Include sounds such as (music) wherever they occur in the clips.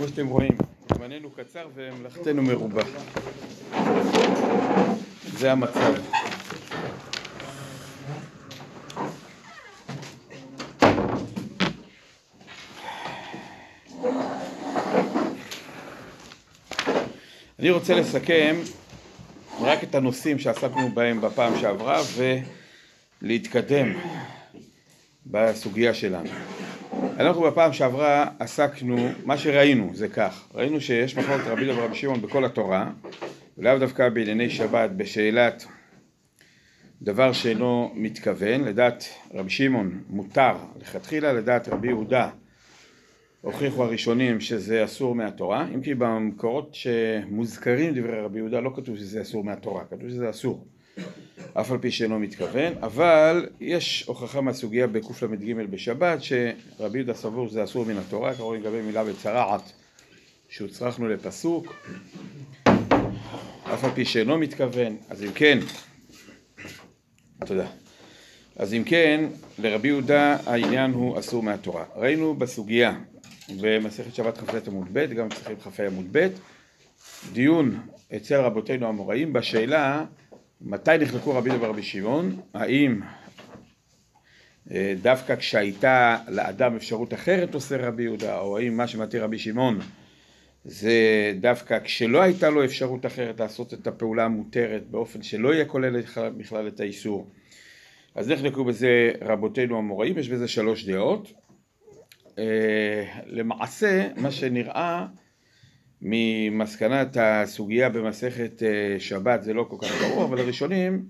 כמו שאתם רואים, זמננו קצר ומלאכתנו מרובה. זה המצב. אני רוצה לסכם רק את הנושאים שעסקנו בהם בפעם שעברה ולהתקדם בסוגיה שלנו. אנחנו בפעם שעברה עסקנו, מה שראינו זה כך, ראינו שיש מחלוקת רבי דוד ורבי שמעון בכל התורה, ולאו דווקא בענייני שבת, בשאלת דבר שאינו מתכוון, לדעת רבי שמעון מותר לכתחילה, לדעת רבי יהודה הוכיחו הראשונים שזה אסור מהתורה, אם כי במקורות שמוזכרים דברי רבי יהודה לא כתוב שזה אסור מהתורה, כתוב שזה אסור, אף על פי שאינו מתכוון, אבל יש הוכחה מהסוגיה בקל"ג בשבת שרבי יהודה סבור שזה אסור מן התורה, קראו לגבי מילה בצרעת שהוצרכנו לפסוק, אף על פי שאינו מתכוון, אז אם כן, תודה. אז אם כן, לרבי יהודה העניין הוא אסור מהתורה. ראינו בסוגיה במסכת שבת כ"ט עמוד ב', גם במסכת כ"ה עמוד ב', דיון אצל רבותינו המוראים בשאלה מתי נחלקו רבי דוד ורבי שמעון, האם אה, דווקא כשהייתה לאדם אפשרות אחרת עושה רבי יהודה, או האם מה שמתיר רבי שמעון זה דווקא כשלא הייתה לו אפשרות אחרת לעשות את הפעולה המותרת באופן שלא יהיה כולל בכלל את האיסור. אז נחלקו בזה רבותינו המוראים, יש בזה שלוש דעות. אה, למעשה מה שנראה ממסקנת הסוגיה במסכת אה, שבת זה לא כל כך ברור, אבל הראשונים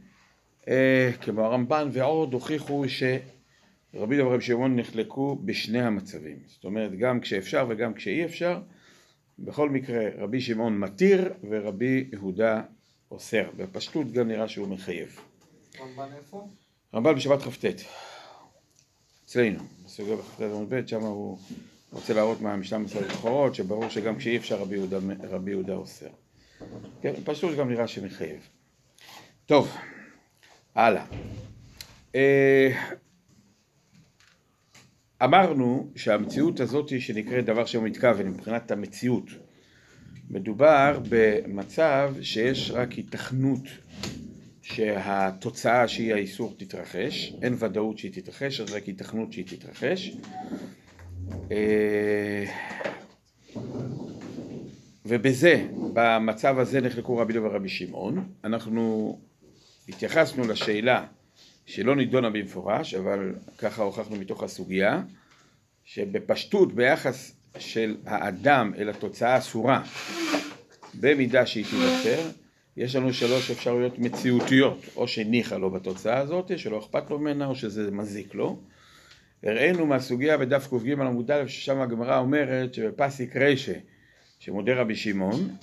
אה, כמו הרמב"ן ועוד הוכיחו שרבי דוד ורבי שמעון נחלקו בשני המצבים, זאת אומרת גם כשאפשר וגם כשאי אפשר, בכל מקרה רבי שמעון מתיר ורבי יהודה אוסר, בפשטות גם נראה שהוא מחייב. רמב"ן איפה? רמב"ן בשבת כ"ט אצלנו, בסוגיה בכ"ט עמוד ב', שם הוא רוצה להראות מהמשנה מסורת אחרות, שברור שגם כשאי אפשר רבי יהודה, רבי יהודה אוסר. כן, פשוט גם נראה שמחייב. טוב, הלאה. אה, אמרנו שהמציאות הזאת שנקראת דבר שהוא מתכוון מבחינת המציאות, מדובר במצב שיש רק היתכנות שהתוצאה שהיא האיסור תתרחש, אין ודאות שהיא תתרחש, אז רק היתכנות שהיא תתרחש. אה, ובזה, במצב הזה נחלקו רבי דוד ורבי שמעון. אנחנו התייחסנו לשאלה שלא נידונה במפורש, אבל ככה הוכחנו מתוך הסוגיה, שבפשטות ביחס של האדם אל התוצאה האסורה, במידה שהיא תיווצר, יש לנו שלוש אפשרויות מציאותיות, או שניחא לו בתוצאה הזאת, שלא אכפת לו ממנה, או שזה מזיק לו. הראינו מהסוגיה בדף ק"ג עמוד א', ששם הגמרא אומרת שבפסיק רשא, שמודה רבי שמעון,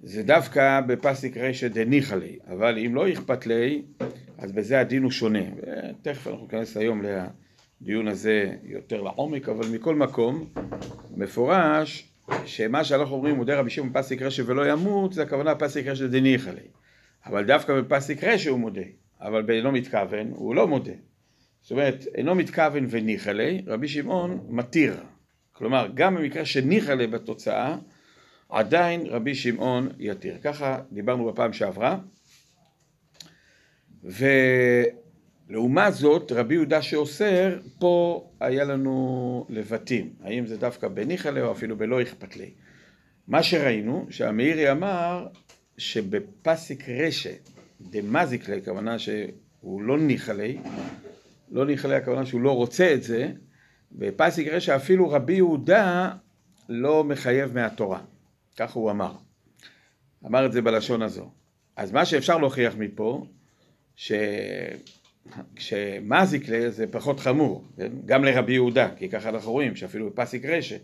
זה דווקא בפסיק רשא דניחא לי, אבל אם לא אכפת לי, אז בזה הדין הוא שונה. ותכף אנחנו ניכנס היום לדיון הזה יותר לעומק, אבל מכל מקום, מפורש שמה שאנחנו אומרים מודה רבי שמעון פסיק רשא ולא ימות, זה הכוונה פסיק רשא דניחא לי. אבל דווקא בפסיק רשא הוא מודה, אבל באינו מתכוון הוא לא מודה. זאת אומרת, אינו מתכוון וניחא לי, רבי שמעון מתיר. כלומר, גם במקרה שניחא לי בתוצאה, עדיין רבי שמעון יתיר. ככה דיברנו בפעם שעברה. ולעומת זאת, רבי יהודה שאוסר, פה היה לנו לבטים. האם זה דווקא בניחא לי או אפילו בלא אכפת לי. מה שראינו, שהמאירי אמר שבפסיק רשא דמזיק לי, הכוונה שהוא לא ניחא לא לי הכוונה שהוא לא רוצה את זה, בפסיק רשא אפילו רבי יהודה לא מחייב מהתורה. כך הוא אמר. אמר את זה בלשון הזו. אז מה שאפשר להוכיח מפה, שכשמזיק לי זה פחות חמור, כן? גם לרבי יהודה, כי ככה אנחנו רואים שאפילו בפסיק רשא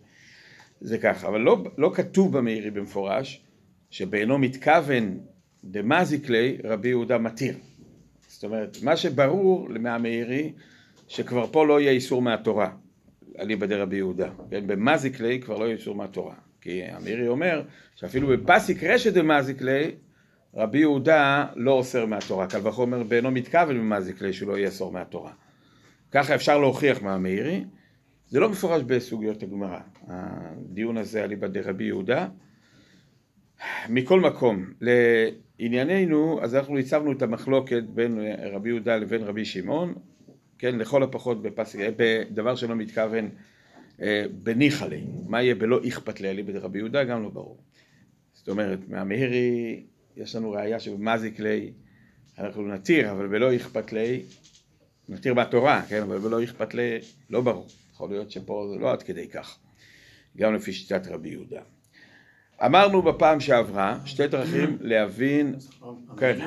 זה ככה, אבל לא, לא כתוב במאירי במפורש שבאינו מתכוון דמזיק לי רבי יהודה מתיר. זאת אומרת, מה שברור מהמאירי שכבר פה לא יהיה איסור מהתורה, אליבא דרבי יהודה, כן? במזיק לי כבר לא יהיה איסור מהתורה. כי אמירי אומר שאפילו בפסיק רשת דמזיק לי, רבי יהודה לא אוסר מהתורה, קל וחומר באינו מתכוון במזיק לי שהוא לא יהיה אסור מהתורה. ככה אפשר להוכיח מהמאירי, זה לא מפורש בסוגיות הגמרא, הדיון הזה על איבא דרבי יהודה. מכל מקום, לענייננו, אז אנחנו הצבנו את המחלוקת בין רבי יהודה לבין רבי שמעון, כן, לכל הפחות בפס... בדבר שלא מתכוון אה, בניחא לי, מה יהיה בלא אכפת לי דרבי יהודה, גם לא ברור. זאת אומרת, מהמאירי יש לנו ראייה שבמזיק לי אנחנו נתיר, אבל בלא אכפת לי, נתיר בתורה, כן, אבל בלא אכפת לי, לא ברור. יכול להיות שפה זה לא עד כדי כך, גם לפי שיטת רבי יהודה. אמרנו בפעם שעברה, שתי דרכים להבין... כן.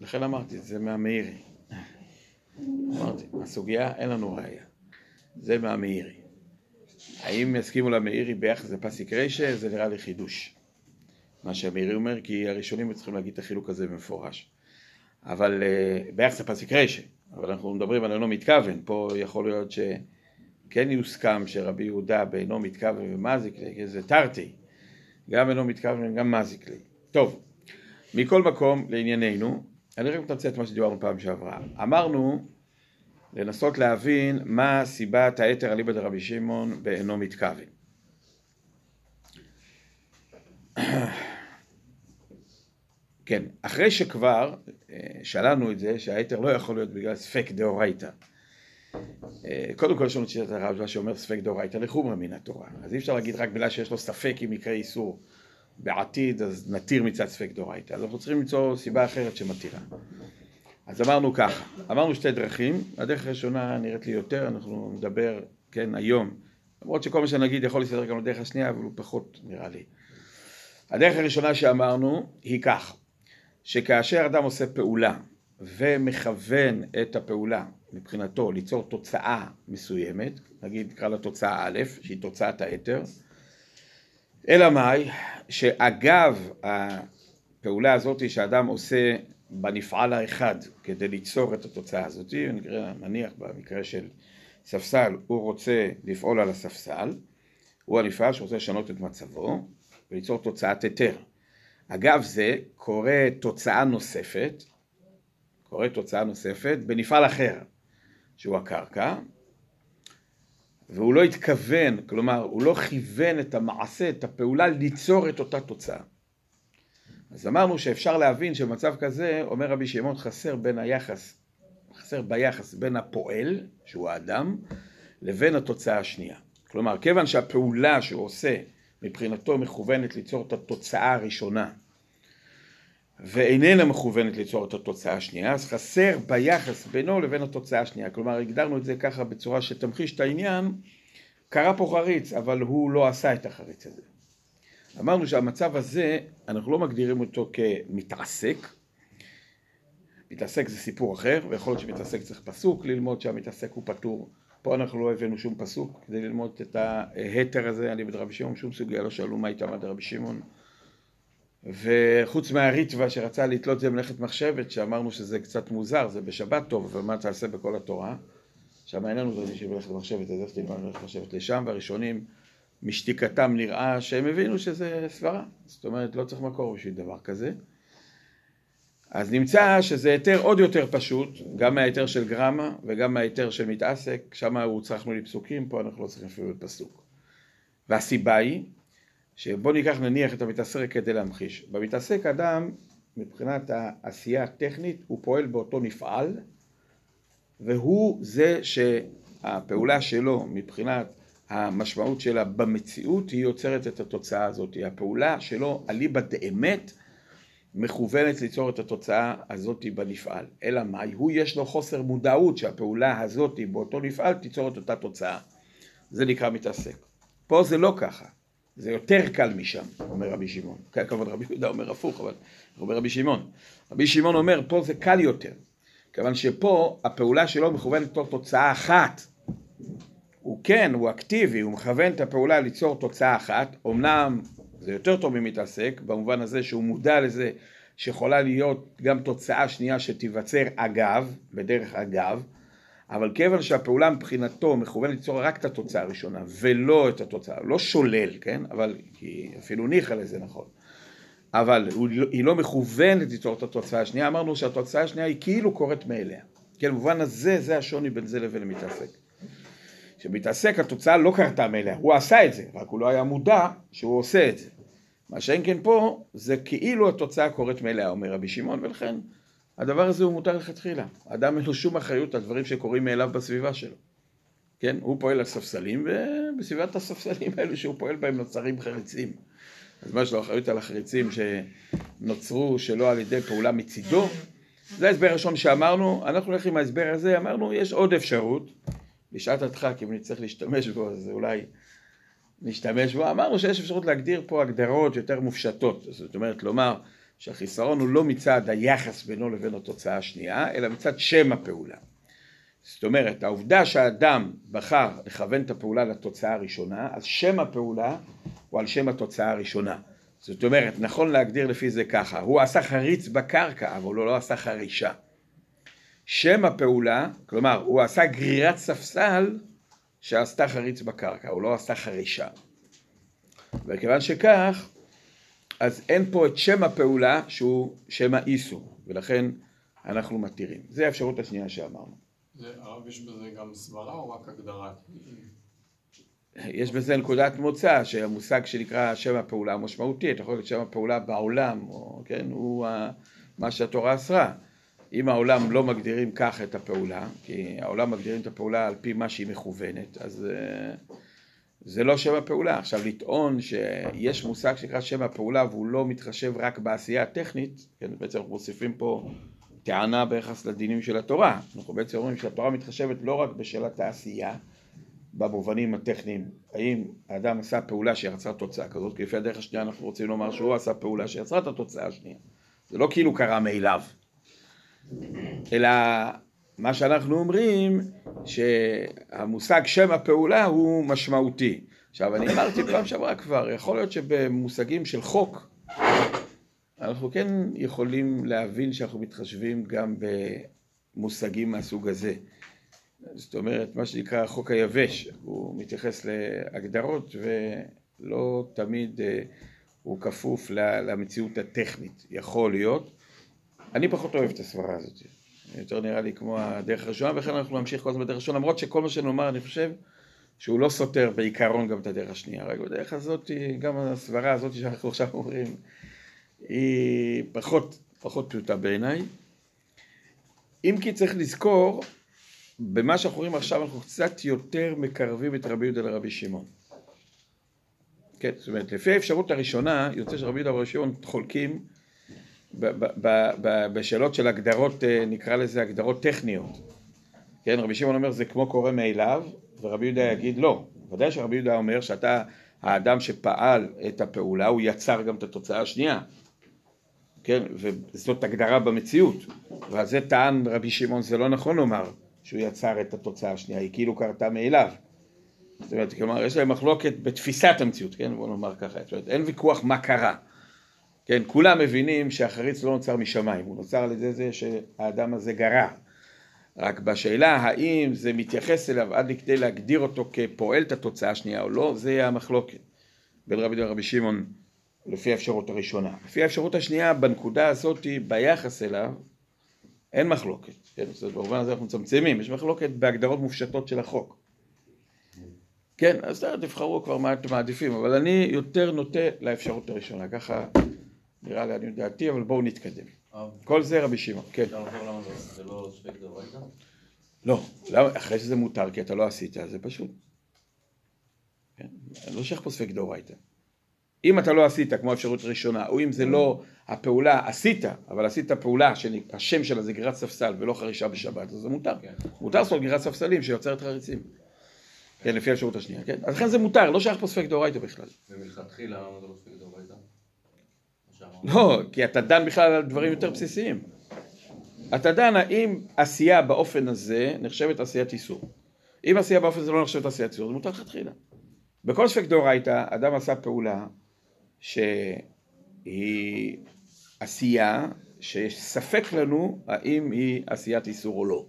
לכן אמרתי, זה מהמאירי. אמרתי, הסוגיה, אין לנו ראייה. זה מהמאירי. האם יסכימו למאירי ביחס לפסיק רישה? זה נראה לי חידוש. מה שהמאירי אומר, כי הראשונים צריכים להגיד את החילוק הזה במפורש. אבל uh, ביחס לפסיק רישה, אבל אנחנו מדברים על אינו מתכוון, פה יכול להיות שכן יוסכם שרבי יהודה באינו מתכוון ומזיק לי, זה תרתי, גם אינו מתכוון וגם מזיק לי. טוב, מכל מקום, לענייננו, אני רק מתמצא את מה שדיברנו פעם שעברה. אמרנו לנסות להבין מה סיבת היתר אליבא דרבי שמעון באינו מתכוון. כן, אחרי שכבר אה, שללנו את זה שהיתר לא יכול להיות בגלל ספק דאורייתא. אה, קודם כל יש לנו את שיטת הרב שאומר ספק דאורייתא לחומרה מן התורה. אז אי אפשר להגיד רק בגלל שיש לו ספק אם יקרה איסור בעתיד, אז נתיר מצד ספק דאורייתא. אז אנחנו צריכים למצוא סיבה אחרת שמתירה. אז אמרנו ככה, אמרנו שתי דרכים, הדרך הראשונה נראית לי יותר, אנחנו נדבר, כן, היום, למרות שכל מה שנגיד יכול להסתדר גם לדרך השנייה, אבל הוא פחות נראה לי. הדרך הראשונה שאמרנו היא כך, שכאשר אדם עושה פעולה ומכוון את הפעולה מבחינתו ליצור תוצאה מסוימת, נגיד נקרא לה תוצאה א', שהיא תוצאת היתר, אלא מאי, שאגב הפעולה הזאת שאדם עושה בנפעל האחד כדי ליצור את התוצאה הזאת, נניח במקרה של ספסל, הוא רוצה לפעול על הספסל, הוא הנפעל שרוצה לשנות את מצבו וליצור תוצאת היתר. אגב זה קורה תוצאה נוספת, קורה תוצאה נוספת בנפעל אחר, שהוא הקרקע, והוא לא התכוון, כלומר הוא לא כיוון את המעשה, את הפעולה ליצור את אותה תוצאה. אז אמרנו שאפשר להבין שבמצב כזה, אומר רבי שמעון, חסר בין היחס, חסר ביחס בין הפועל, שהוא האדם, לבין התוצאה השנייה. כלומר, כיוון שהפעולה שהוא עושה מבחינתו מכוונת ליצור את התוצאה הראשונה ואיננה מכוונת ליצור את התוצאה השנייה, אז חסר ביחס בינו לבין התוצאה השנייה. כלומר, הגדרנו את זה ככה בצורה שתמחיש את העניין, קרה פה חריץ, אבל הוא לא עשה את החריץ הזה. אמרנו שהמצב הזה, אנחנו לא מגדירים אותו כמתעסק. מתעסק זה סיפור אחר, ויכול להיות שמתעסק צריך פסוק ללמוד שהמתעסק הוא פטור. פה אנחנו לא הבאנו שום פסוק כדי ללמוד את ההתר הזה על ידי רבי שמעון, שום סוגיה לא שאלו מה איתם עד רבי שמעון. וחוץ מהריטווה שרצה לתלות זה מלאכת מחשבת, שאמרנו שזה קצת מוזר, זה בשבת טוב, אבל מה תעשה בכל התורה? שם אין לנו דברים של מלאכת מחשבת, אז איך תלמד מלאכת מחשבת לשם, והראשונים משתיקתם נראה שהם הבינו שזה סברה, זאת אומרת לא צריך מקור בשביל דבר כזה. אז נמצא שזה היתר עוד יותר פשוט, גם מההיתר של גרמה וגם מההיתר של מתעסק, שם הוא צריכנו לפסוקים, פה אנחנו לא צריכים אפילו לפסוק. והסיבה היא, שבוא ניקח נניח את המתעסק כדי להמחיש. במתעסק אדם, מבחינת העשייה הטכנית, הוא פועל באותו נפעל, והוא זה שהפעולה שלו מבחינת המשמעות שלה במציאות היא יוצרת את התוצאה הזאת. הפעולה שלו אליבא דאמת מכוונת ליצור את התוצאה הזאת בנפעל. אלא מאי? הוא יש לו חוסר מודעות שהפעולה הזאת באותו נפעל תיצור את אותה תוצאה. זה נקרא מתעסק. פה זה לא ככה. זה יותר קל משם, אומר רבי שמעון. כמובן רבי יהודה אומר הפוך, אבל אומר רבי שמעון. רבי שמעון אומר, פה זה קל יותר. כיוון שפה הפעולה שלו מכוונת לתוך תוצאה אחת. הוא כן, הוא אקטיבי, הוא מכוון את הפעולה ליצור תוצאה אחת, אמנם זה יותר טוב ממתעסק, במובן הזה שהוא מודע לזה שיכולה להיות גם תוצאה שנייה שתיווצר אגב, בדרך אגב, אבל כיוון שהפעולה מבחינתו מכוונת ליצור רק את התוצאה הראשונה ולא את התוצאה, לא שולל, כן? אבל כי אפילו ניחא לזה נכון. אבל לא, היא לא מכוונת ליצור את התוצאה השנייה, אמרנו שהתוצאה השנייה היא כאילו קורית מאליה. כן, במובן הזה, זה השוני בין זה לבין המתעסק. כשמתעסק התוצאה לא קרתה מאליה, הוא עשה את זה, רק הוא לא היה מודע שהוא עושה את זה. מה שאין כן פה, זה כאילו התוצאה קורית מאליה, אומר רבי שמעון, ולכן הדבר הזה הוא מותר לכתחילה. אדם אין לו שום אחריות על דברים שקורים מאליו בסביבה שלו. כן, הוא פועל על ספסלים, ובסביבת הספסלים (laughs) האלו שהוא פועל בהם נוצרים חריצים. אז מה יש לו אחריות על החריצים שנוצרו שלא על ידי פעולה מצידו? זה ההסבר הראשון שאמרנו, אנחנו הולכים עם ההסבר הזה, אמרנו יש עוד אפשרות, בשעת הדחק אם נצטרך להשתמש בו אז אולי נשתמש בו, אמרנו שיש אפשרות להגדיר פה הגדרות יותר מופשטות, זאת אומרת לומר שהחיסרון הוא לא מצד היחס בינו לבין התוצאה השנייה, אלא מצד שם הפעולה. זאת אומרת, העובדה שהאדם בחר לכוון את הפעולה לתוצאה הראשונה, אז שם הפעולה הוא על שם התוצאה הראשונה. זאת אומרת, נכון להגדיר לפי זה ככה, הוא עשה חריץ בקרקע, אבל הוא לא עשה חרישה. שם הפעולה, כלומר, הוא עשה גרירת ספסל שעשתה חריץ בקרקע, הוא לא עשה חרישה. וכיוון שכך, אז אין פה את שם הפעולה שהוא שם האיסור, ולכן אנחנו מתירים. זו האפשרות השנייה שאמרנו. הרב, יש בזה גם סברה או רק הגדרה? יש בזה נקודת מוצא שהמושג שנקרא שם הפעולה המשמעותי, אתה יכול להגיד שם הפעולה בעולם, או, כן, הוא מה שהתורה אסרה. אם העולם לא מגדירים כך את הפעולה, כי העולם מגדירים את הפעולה על פי מה שהיא מכוונת, אז uh, זה לא שם הפעולה. עכשיו לטעון שיש מושג שנקרא שם הפעולה והוא לא מתחשב רק בעשייה הטכנית, כן, בעצם אנחנו מוסיפים פה טענה ביחס לדינים של התורה. אנחנו בעצם אומרים שהתורה מתחשבת לא רק בשאלת העשייה, במובנים הטכניים, האם האדם עשה פעולה שיצרה תוצאה כזאת, כי לפי הדרך השנייה אנחנו רוצים לומר שהוא עשה פעולה שיצרה את התוצאה השנייה. זה לא כאילו קרה מאליו. אלא מה שאנחנו אומרים שהמושג שם הפעולה הוא משמעותי. עכשיו אני אמרתי פעם שעברה כבר, יכול להיות שבמושגים של חוק אנחנו כן יכולים להבין שאנחנו מתחשבים גם במושגים מהסוג הזה. זאת אומרת, מה שנקרא החוק היבש, הוא מתייחס להגדרות ולא תמיד אה, הוא כפוף למציאות הטכנית, יכול להיות. אני פחות אוהב את הסברה הזאת, יותר נראה לי כמו הדרך הראשונה, וכן אנחנו נמשיך כל הזמן בדרך הראשונה, למרות שכל מה שנאמר אני חושב שהוא לא סותר בעיקרון גם את הדרך השנייה, רק בדרך הזאת, גם הסברה הזאת שאנחנו עכשיו אומרים, היא פחות, פחות פשוטה בעיניי. אם כי צריך לזכור במה שאנחנו רואים עכשיו אנחנו קצת יותר מקרבים את רבי יהודה לרבי שמעון. כן, זאת אומרת, לפי האפשרות הראשונה, יוצא שרבי יהודה ורבי שמעון חולקים בשאלות של הגדרות, אה, נקרא לזה הגדרות טכניות. כן, רבי שמעון אומר זה כמו קורה מאליו, ורבי יהודה יגיד לא. ודאי שרבי יהודה אומר שאתה האדם שפעל את הפעולה, הוא יצר גם את התוצאה השנייה. כן, וזאת הגדרה במציאות. ועל זה טען רבי שמעון, זה לא נכון לומר. שהוא יצר את התוצאה השנייה, היא כאילו קרתה מאליו. זאת אומרת, כלומר, יש להם מחלוקת בתפיסת המציאות, כן? בוא נאמר ככה, זאת אומרת, אין ויכוח מה קרה. כן, כולם מבינים שהחריץ לא נוצר משמיים, הוא נוצר על ידי זה שהאדם הזה גרע. רק בשאלה האם זה מתייחס אליו עד לכדי להגדיר אותו כפועל את התוצאה השנייה או לא, זה המחלוקת בין רבי דוד ורבי שמעון לפי האפשרות הראשונה. לפי האפשרות השנייה, בנקודה הזאת, ביחס אליו, אין מחלוקת, כן, זאת במובן הזה אנחנו מצמצמים, יש מחלוקת בהגדרות מופשטות של החוק. כן, אז תבחרו כבר מה אתם מעדיפים, אבל אני יותר נוטה לאפשרות הראשונה, ככה נראה לי, אני דעתי, אבל בואו נתקדם. כל זה רבי שמעון, כן. זה לא ספק דאורייתא? לא? אחרי שזה מותר, כי אתה לא עשית, זה פשוט. כן? לא שייך פה ספק דאורייתא. אם אתה לא עשית כמו אפשרות ראשונה, או אם זה לא הפעולה, עשית, אבל עשית פעולה שהשם שלה זה גרירת ספסל ולא חרישה בשבת, אז זה מותר. כן. מותר לעשות גרירת ספסלים שיוצרת חריצים. כן, לפי האפשרות השנייה, כן? אז לכן זה מותר, לא שייך פה ספק דאורייתא בכלל. ומלכתחילה למה זה לא ספק דאורייתא? לא, כי אתה דן בכלל על דברים יותר בסיסיים. אתה דן האם עשייה באופן הזה נחשבת עשיית איסור. אם עשייה באופן הזה לא נחשבת עשיית איסור, זה מותר לכתחילה. בכל ספק דאורייתא, אדם עשה פעולה שהיא עשייה שיש ספק לנו האם היא עשיית איסור או לא.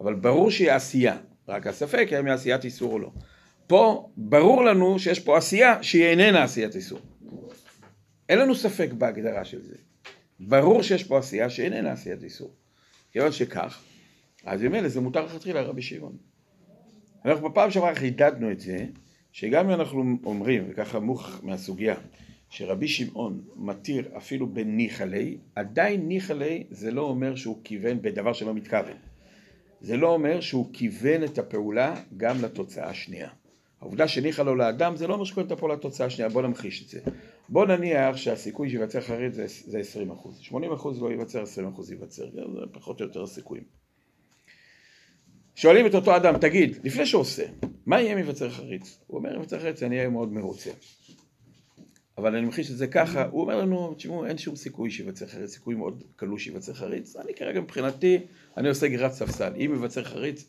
אבל ברור שהיא עשייה, רק הספק האם היא עשיית איסור או לא. פה ברור לנו שיש פה עשייה שהיא איננה עשיית איסור. אין לנו ספק בהגדרה של זה. ברור שיש פה עשייה שאיננה עשיית איסור. כיוון שכך, אז ממילא זה מותר לכתחילה לרבי שמעון. אנחנו בפעם שעברה חידדנו את זה, שגם אם אנחנו אומרים, וככה מוכח מהסוגיה, שרבי שמעון מתיר אפילו בניחלי, עדיין ניחלי זה לא אומר שהוא כיוון בדבר שלא מתכוון. זה לא אומר שהוא כיוון את הפעולה גם לתוצאה השנייה. העובדה שניחא לו לאדם זה לא אומר שכיוון את הפעולה לתוצאה השנייה, בוא נמחיש את זה. בוא נניח שהסיכוי שייווצר חרית זה, זה 20 אחוז, 80 אחוז לא ייווצר, 20 אחוז ייווצר, זה פחות או יותר הסיכויים. שואלים את אותו אדם, תגיד, לפני שהוא עושה, מה יהיה אם ייווצר חריץ? הוא אומר, אם ייווצר חריץ אני אהיה מאוד מרוצה. אבל אני ממחיש את זה ככה, הוא אומר לנו, תשמעו, אין שום סיכוי שייווצר חריץ, סיכוי מאוד קלוש שייווצר חריץ, אני כרגע מבחינתי, אני עושה גרירת ספסל, אם ייווצר חריץ,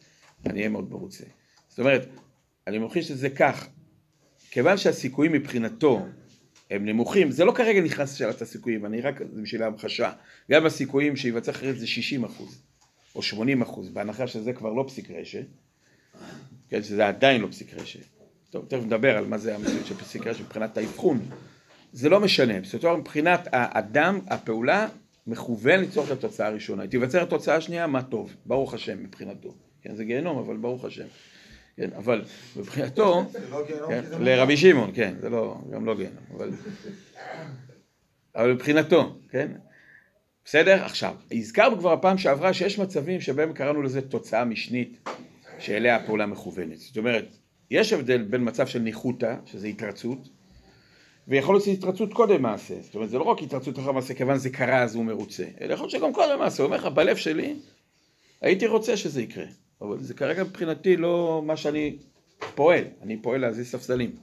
אני אהיה מאוד מרוצה. זאת אומרת, אני ממחיש את זה כך, כיוון שהסיכויים מבחינתו הם נמוכים, זה לא כרגע נכנס לשאלת הסיכויים, אני רק, זה בשביל ההמחשה, גם הסיכויים שייווצר חריץ זה 60 אחוז, או 80 אחוז, בהנחה שזה כבר לא פסיק רשת, כן, שזה עדיין לא פסיק רשת. טוב, תכף נדבר על מה זה המציאות של פסיק רשת מבחינת האבחון. זה לא משנה, זאת אומרת, מבחינת האדם, הפעולה מכוון ליצור את התוצאה הראשונה. תיווצר התוצאה השנייה, מה טוב, ברוך השם מבחינתו. כן, זה גיהנום, אבל ברוך השם. כן, אבל מבחינתו, לא כן, לרבי שמעון, כן, זה לא, גם לא גיהנום, אבל, אבל מבחינתו, כן, בסדר? עכשיו, הזכרנו כבר הפעם שעברה שיש מצבים שבהם קראנו לזה תוצאה משנית שאליה הפעולה מכוונת. זאת אומרת, יש הבדל בין מצב של ניחותא, שזה התרצות, ויכול להיות שזה התרצות קודם מעשה. זאת אומרת, זה לא רק התרצות אחר מעשה, כיוון זה קרה אז הוא מרוצה, אלא יכול להיות שגם קודם מעשה, הוא אומר לך, בלב שלי, הייתי רוצה שזה יקרה, אבל זה כרגע מבחינתי לא מה שאני פועל, אני פועל להזיז ספסלים.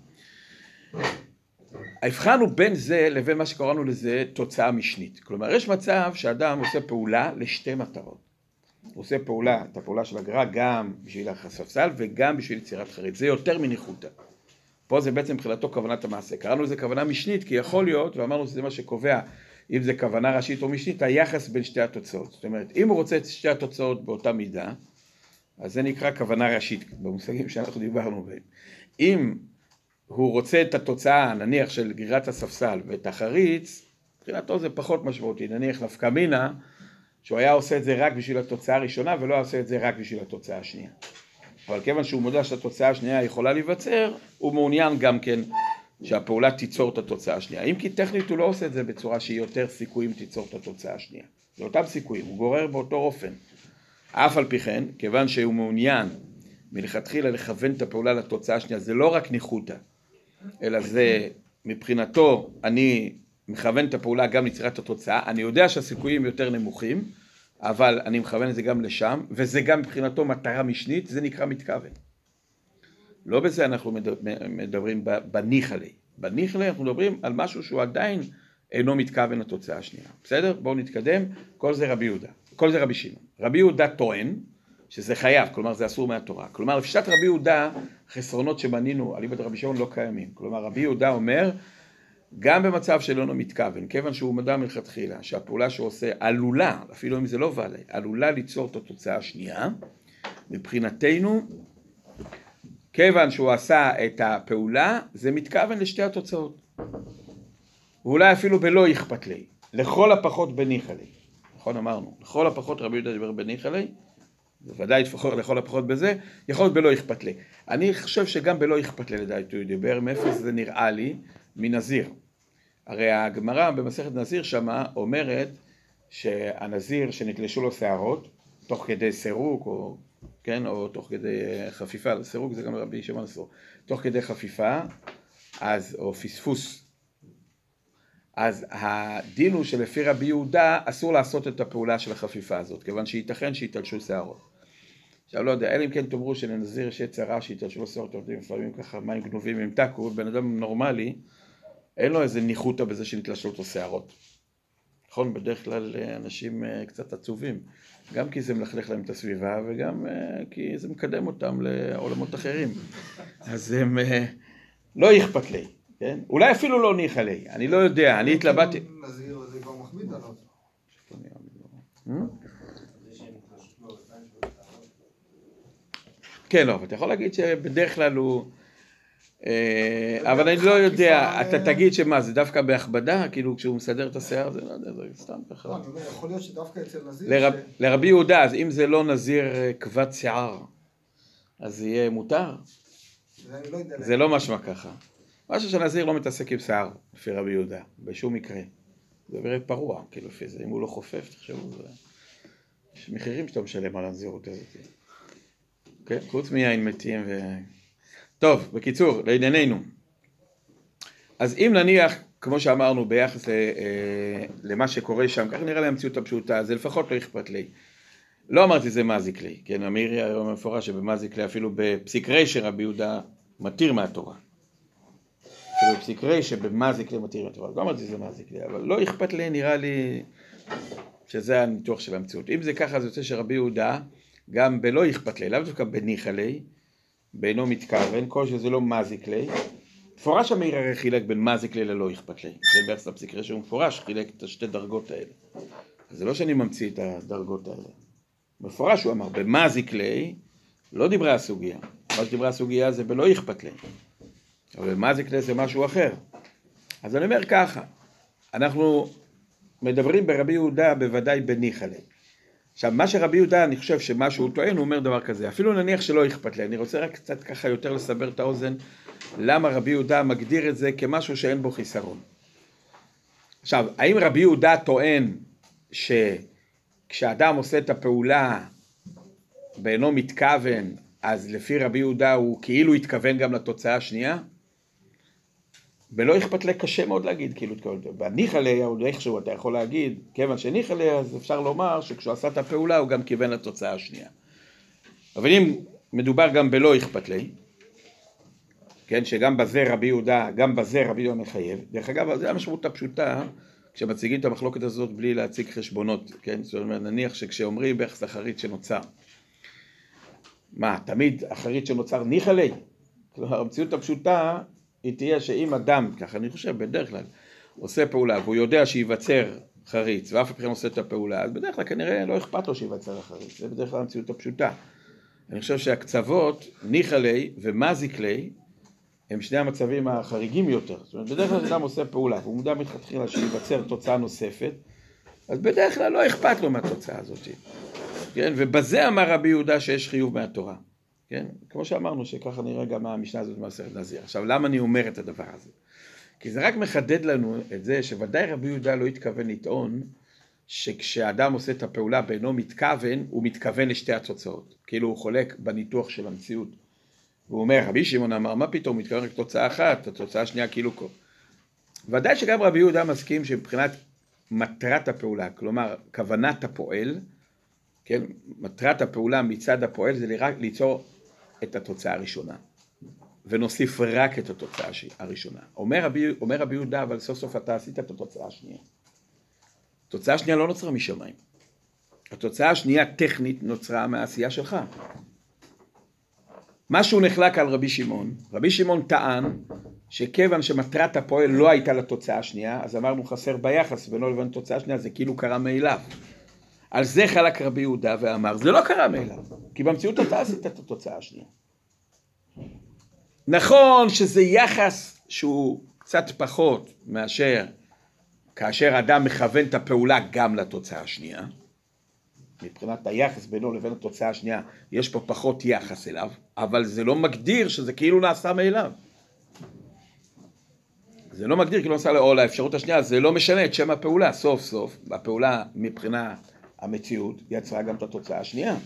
הבחנו בין זה לבין מה שקראנו לזה תוצאה משנית. כלומר, יש מצב שאדם עושה פעולה לשתי מטרות. הוא עושה פעולה, את הפעולה של הגר"א, גם בשביל הספסל וגם בשביל יצירת חרית. זה יותר מניחותא. פה זה בעצם מבחינתו כוונת המעשה. קראנו לזה כוונה משנית, כי יכול להיות, ואמרנו שזה מה שקובע, אם זה כוונה ראשית או משנית, היחס בין שתי התוצאות. זאת אומרת, אם הוא רוצה את שתי התוצאות באותה מידה, אז זה נקרא כוונה ראשית, במושגים שאנחנו דיברנו בהם. אם הוא רוצה את התוצאה, נניח של גרירת הספסל ואת החריץ, מבחינתו זה פחות משמעותי, נניח נפקא מינה, שהוא היה עושה את זה רק בשביל התוצאה הראשונה ולא עושה את זה רק בשביל התוצאה השנייה. אבל כיוון שהוא מודע שהתוצאה השנייה יכולה להיווצר, הוא מעוניין גם כן שהפעולה תיצור את התוצאה השנייה. אם כי טכנית הוא לא עושה את זה בצורה שהיא יותר סיכויים תיצור את התוצאה השנייה. זה אותם סיכויים, הוא גורר באותו אופן. אף על פי כן, כיוון שהוא מעוניין מלכתחילה לכוון את הפעולה לתוצאה השנייה, זה לא רק ניחותא, אלא זה מבחינתו, אני מכוון את הפעולה גם ליצירת התוצאה, אני יודע שהסיכויים יותר נמוכים, אבל אני מכוון את זה גם לשם, וזה גם מבחינתו מטרה משנית, זה נקרא מתכוון. לא בזה אנחנו מדברים בניחלי. בניחלי אנחנו מדברים על משהו שהוא עדיין אינו מתכוון לתוצאה השנייה. בסדר? בואו נתקדם. כל זה רבי יהודה. כל זה רבי שמעון. רבי יהודה טוען שזה חייב, כלומר זה אסור מהתורה. כלומר, לפשט רבי יהודה, חסרונות שמנינו על איבד רבי שמעון לא קיימים. כלומר, רבי יהודה אומר, גם במצב של אינו מתכוון, כיוון שהוא מדע מלכתחילה, שהפעולה שהוא עושה עלולה, אפילו אם זה לא ועלי, עלולה ליצור את התוצאה השנייה, מבחינתנו, כיוון שהוא עשה את הפעולה, זה מתכוון לשתי התוצאות. ואולי אפילו בלא אכפת לי, לכל הפחות בניחא לי. נכון אמרנו, לכל הפחות רבי יהודה דיבר בניחא בוודאי לכל הפחות בזה, יכול להיות בלא אכפת לי. אני חושב שגם בלא אכפת לי לדעתי הוא דיבר, מאיפה זה נראה לי? מנזיר. הרי הגמרא במסכת נזיר שמה אומרת שהנזיר שנתלשו לו שערות, תוך כדי סירוק, או, כן, או תוך כדי חפיפה, סירוק זה גם רבי שמעון אסור, תוך כדי חפיפה, אז, או פספוס, אז הדין הוא שלפי רבי יהודה אסור לעשות את הפעולה של החפיפה הזאת, כיוון שייתכן שיתלשו שערות. עכשיו לא יודע, אלא אם כן תאמרו שלנזיר יש רע שיתלשו שערות, לפעמים ככה מים גנובים עם טקו, בן אדם נורמלי אין לו איזה ניחותא בזה שנתלשו אותו שערות. נכון? בדרך כלל אה, אנשים אה, קצת עצובים. גם כי זה מלכלך להם את הסביבה וגם אה, כי זה מקדם אותם לעולמות אחרים. אז הם... לא אכפת לי, כן? אולי אפילו לא ניחא לי, אני לא יודע, אני התלבטתי... זה כבר מכביד עליו. כן, לא, אבל אתה יכול להגיד שבדרך כלל הוא... אה, אבל אני לא יודע, אתה תגיד שמה, זה דווקא בהכבדה? כאילו כשהוא מסדר את השיער, זה לא יודע, זה סתם ככה. לא, יכול להיות שדווקא אצל נזיר... לרבי יהודה, אז אם זה לא נזיר אה, כבד שיער, אז זה יהיה מותר? אני לא. זה לא משמע ככה. משהו שנזיר לא מתעסק עם שיער, לפי רבי יהודה, בשום מקרה. זה נראה פרוע, כאילו, לפי זה. אם הוא לא חופף, תחשבו, זה... יש מחירים שאתה משלם על הנזירות הזאת. כן, חוץ מיין מתים ו... טוב, בקיצור, לענייננו. אז אם נניח, כמו שאמרנו, ביחס אה, למה שקורה שם, ככה נראה לי המציאות הפשוטה, זה לפחות לא אכפת לי. לא אמרתי זה מזיק לי, כן, אמירי היום מפורש שבמזיק לי, אפילו בפסיק רי שרבי יהודה מתיר מהתורה. אפילו בפסיק רי שבמזיק לי מתיר מהתורה, לא אמרתי זה מזיק לי, אבל לא אכפת לי, נראה לי שזה הניתוח של המציאות. אם זה ככה, זה יוצא שרבי יהודה, גם בלא אכפת לי, לאו דווקא בניחא לי, באינו מתכוון, כל שזה לא מזיק לי. מפורש המאיר הרי חילק בין מזיק לי ללא אכפת לי. זה ביחס לפסיק רי שהוא מפורש, חילק את השתי דרגות האלה. זה לא שאני ממציא את הדרגות האלה. מפורש הוא אמר, במזיק לי, לא דיברה הסוגיה. מה שדיברה הסוגיה זה בלא אכפת לי. אבל במזיק לי זה משהו אחר. אז אני אומר ככה, אנחנו מדברים ברבי יהודה בוודאי בניחא לי. עכשיו, מה שרבי יהודה, אני חושב שמה שהוא טוען, הוא אומר דבר כזה, אפילו נניח שלא אכפת לי, אני רוצה רק קצת ככה יותר לסבר את האוזן, למה רבי יהודה מגדיר את זה כמשהו שאין בו חיסרון. עכשיו, האם רבי יהודה טוען שכשאדם עושה את הפעולה ואינו מתכוון, אז לפי רבי יהודה הוא כאילו התכוון גם לתוצאה השנייה? ולא אכפת לי קשה מאוד להגיד, כאילו, בניחא לי, עוד איכשהו אתה יכול להגיד, כיוון שניחא לי, אז אפשר לומר שכשהוא עשה את הפעולה הוא גם כיוון לתוצאה השנייה. אבל אם מדובר גם בלא אכפת לי, כן, שגם בזה רבי יהודה, גם בזה רבי יהודה מחייב, דרך אגב, זו המשמעות הפשוטה, כשמציגים את המחלוקת הזאת בלי להציג חשבונות, כן, זאת אומרת, נניח שכשאומרים ביחס לחריץ שנוצר, מה, תמיד החריץ שנוצר ניחא לי? כלומר, המציאות הפשוטה היא תהיה שאם אדם, ככה אני חושב, בדרך כלל, עושה פעולה והוא יודע שייווצר חריץ ואף אחד עושה את הפעולה, אז בדרך כלל כנראה לא אכפת לו שייווצר החריץ, זה בדרך כלל המציאות הפשוטה. אני חושב שהקצוות, ניחא לי ומזיק לי, הם שני המצבים החריגים יותר. זאת אומרת, בדרך כלל אדם עושה פעולה והוא מודע מלכתחילה שייווצר תוצאה נוספת, אז בדרך כלל לא אכפת לו מהתוצאה הזאת. כן? ובזה אמר רבי יהודה שיש חיוב מהתורה. כן? כמו שאמרנו, שככה נראה גם המשנה הזאת במסכת נזיר. עכשיו, למה אני אומר את הדבר הזה? כי זה רק מחדד לנו את זה שוודאי רבי יהודה לא התכוון לטעון שכשאדם עושה את הפעולה באינו מתכוון, הוא מתכוון לשתי התוצאות. כאילו הוא חולק בניתוח של המציאות. והוא אומר, רבי שמעון אמר, מה פתאום, הוא מתכוון רק תוצאה אחת, התוצאה השנייה כאילו... ודאי שגם רבי יהודה מסכים שמבחינת מטרת הפעולה, כלומר, כוונת הפועל, כן, מטרת הפעולה מצד הפועל זה ליצור את התוצאה הראשונה, ונוסיף רק את התוצאה הראשונה. אומר רבי, אומר רבי יהודה, אבל סוף סוף אתה עשית את התוצאה השנייה. התוצאה השנייה לא נוצרה משמיים. התוצאה השנייה טכנית נוצרה מהעשייה שלך. משהו נחלק על רבי שמעון. רבי שמעון טען שכיוון שמטרת הפועל לא הייתה לתוצאה השנייה, אז אמרנו חסר ביחס בינו לבין התוצאה השנייה, זה כאילו קרה מאליו. על זה חלק רבי יהודה ואמר, זה לא קרה מאליו, כי במציאות אתה עשית את התוצאה השנייה. נכון שזה יחס שהוא קצת פחות מאשר כאשר אדם מכוון את הפעולה גם לתוצאה השנייה, מבחינת היחס בינו לבין התוצאה השנייה, יש פה פחות יחס אליו, אבל זה לא מגדיר שזה כאילו נעשה מאליו. זה לא מגדיר כאילו נעשה או לאפשרות השנייה, זה לא משנה את שם הפעולה, סוף סוף, הפעולה מבחינת המציאות יצרה גם את התוצאה השנייה.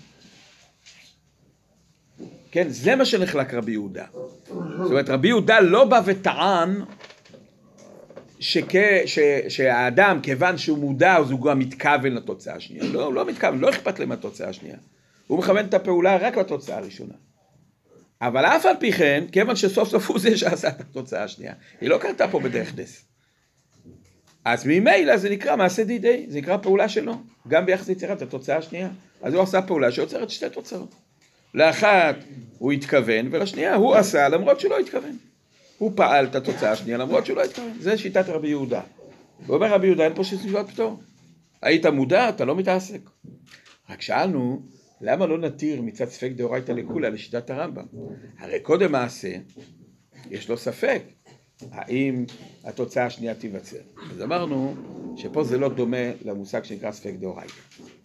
כן, זה מה שנחלק רבי יהודה. זאת אומרת, רבי יהודה לא בא וטען שכ... ש... שהאדם, כיוון שהוא מודע, אז הוא גם מתכוון לתוצאה השנייה. לא, הוא לא מתכוון, לא אכפת להם התוצאה השנייה. הוא מכוון את הפעולה רק לתוצאה הראשונה. אבל אף על פי כן, כיוון שסוף סוף הוא זה שעשה את התוצאה השנייה. היא לא קרתה פה בדרך נס. אז ממילא זה נקרא מעשה דידי, זה נקרא פעולה שלו, גם ביחס ליצירת התוצאה השנייה. אז הוא עשה פעולה שיוצרת שתי תוצאות. לאחת הוא התכוון, ולשנייה הוא עשה למרות שהוא לא התכוון. הוא פעל את התוצאה השנייה למרות שהוא לא התכוון. זה שיטת רבי יהודה. ואומר רבי יהודה, אין פה שיטת פטור. היית מודע, אתה לא מתעסק. רק שאלנו, למה לא נתיר מצד ספק דאורייתא לכולה לשיטת הרמב"ם? הרי קודם מעשה, יש לו ספק. האם התוצאה השנייה תיווצר. אז אמרנו שפה זה לא דומה למושג שנקרא ספק דאורייתא.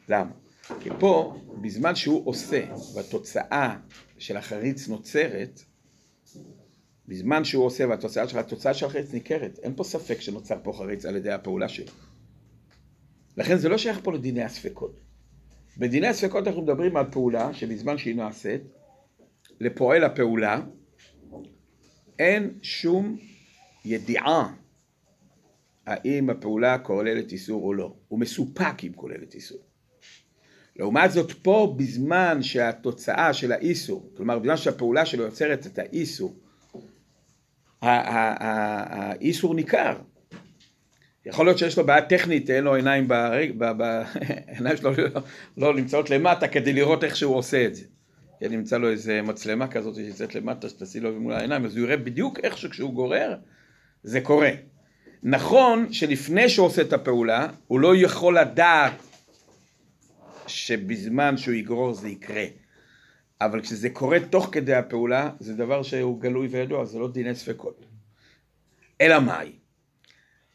למה? כי פה, בזמן שהוא עושה, והתוצאה של החריץ נוצרת, בזמן שהוא עושה והתוצאה של התוצאה של החריץ ניכרת, אין פה ספק שנוצר פה חריץ על ידי הפעולה שלו. לכן זה לא שייך פה לדיני הספקות. בדיני הספקות אנחנו מדברים על פעולה שבזמן שהיא נעשית, לפועל הפעולה אין שום ידיעה האם הפעולה כוללת איסור או לא. הוא מסופק אם כוללת איסור. לעומת זאת פה בזמן שהתוצאה של האיסור, כלומר בזמן שהפעולה שלו יוצרת את האיסור, האיסור ניכר. יכול להיות שיש לו בעיה טכנית, אין לו עיניים ברג... העיניים (laughs) שלו לא, לא נמצאות למטה כדי לראות איך שהוא עושה את זה. כן, נמצא לו איזה מצלמה כזאת שיוצאת למטה שתעשי לו מול העיניים, אז הוא יראה בדיוק איך שכשהוא גורר, זה קורה. נכון שלפני שהוא עושה את הפעולה, הוא לא יכול לדעת שבזמן שהוא יגרור זה יקרה. אבל כשזה קורה תוך כדי הפעולה, זה דבר שהוא גלוי וידוע, זה לא דיני ספקות. אלא מאי?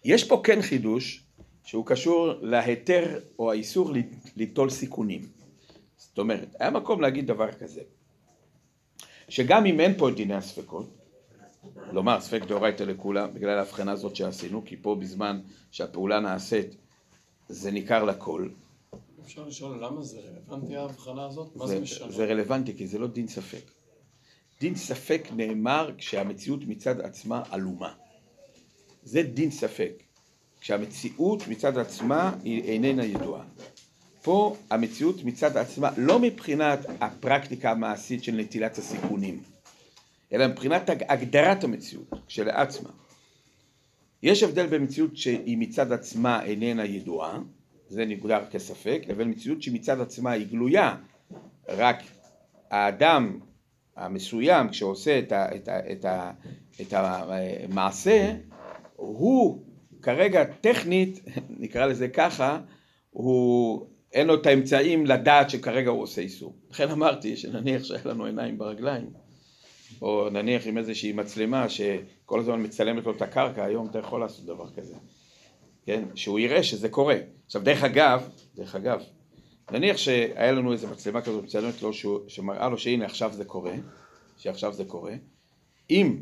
יש פה כן חידוש שהוא קשור להיתר או האיסור ליטול סיכונים. זאת אומרת, היה מקום להגיד דבר כזה, שגם אם אין פה את דיני הספקות, לומר ספק דאורייתא לכולם, בגלל ההבחנה הזאת שעשינו, כי פה בזמן שהפעולה נעשית זה ניכר לכל. אפשר לשאול למה זה רלוונטי ההבחנה הזאת? מה זה, זה משנה? זה רלוונטי כי זה לא דין ספק. דין ספק נאמר כשהמציאות מצד עצמה עלומה. זה דין ספק. כשהמציאות מצד עצמה היא איננה ידועה. פה המציאות מצד עצמה, לא מבחינת הפרקטיקה המעשית של נטילת הסיכונים, אלא מבחינת הגדרת המציאות כשלעצמה. יש הבדל בין מציאות שהיא מצד עצמה איננה ידועה, זה נגדר כספק, לבין מציאות שמצד עצמה היא גלויה, רק האדם המסוים כשעושה את, ה, את, ה, את, ה, את המעשה, הוא כרגע טכנית, (laughs) נקרא לזה ככה, הוא אין לו את האמצעים לדעת שכרגע הוא עושה איסור. לכן אמרתי שנניח שהיה לנו עיניים ברגליים, או נניח עם איזושהי מצלמה שכל הזמן מצלמת לו את הקרקע, היום אתה יכול לעשות דבר כזה, כן? שהוא יראה שזה קורה. עכשיו דרך אגב, דרך אגב, נניח שהיה לנו איזו מצלמה כזאת מצלמת לו שהוא, שמראה לו שהנה עכשיו זה קורה, שעכשיו זה קורה, אם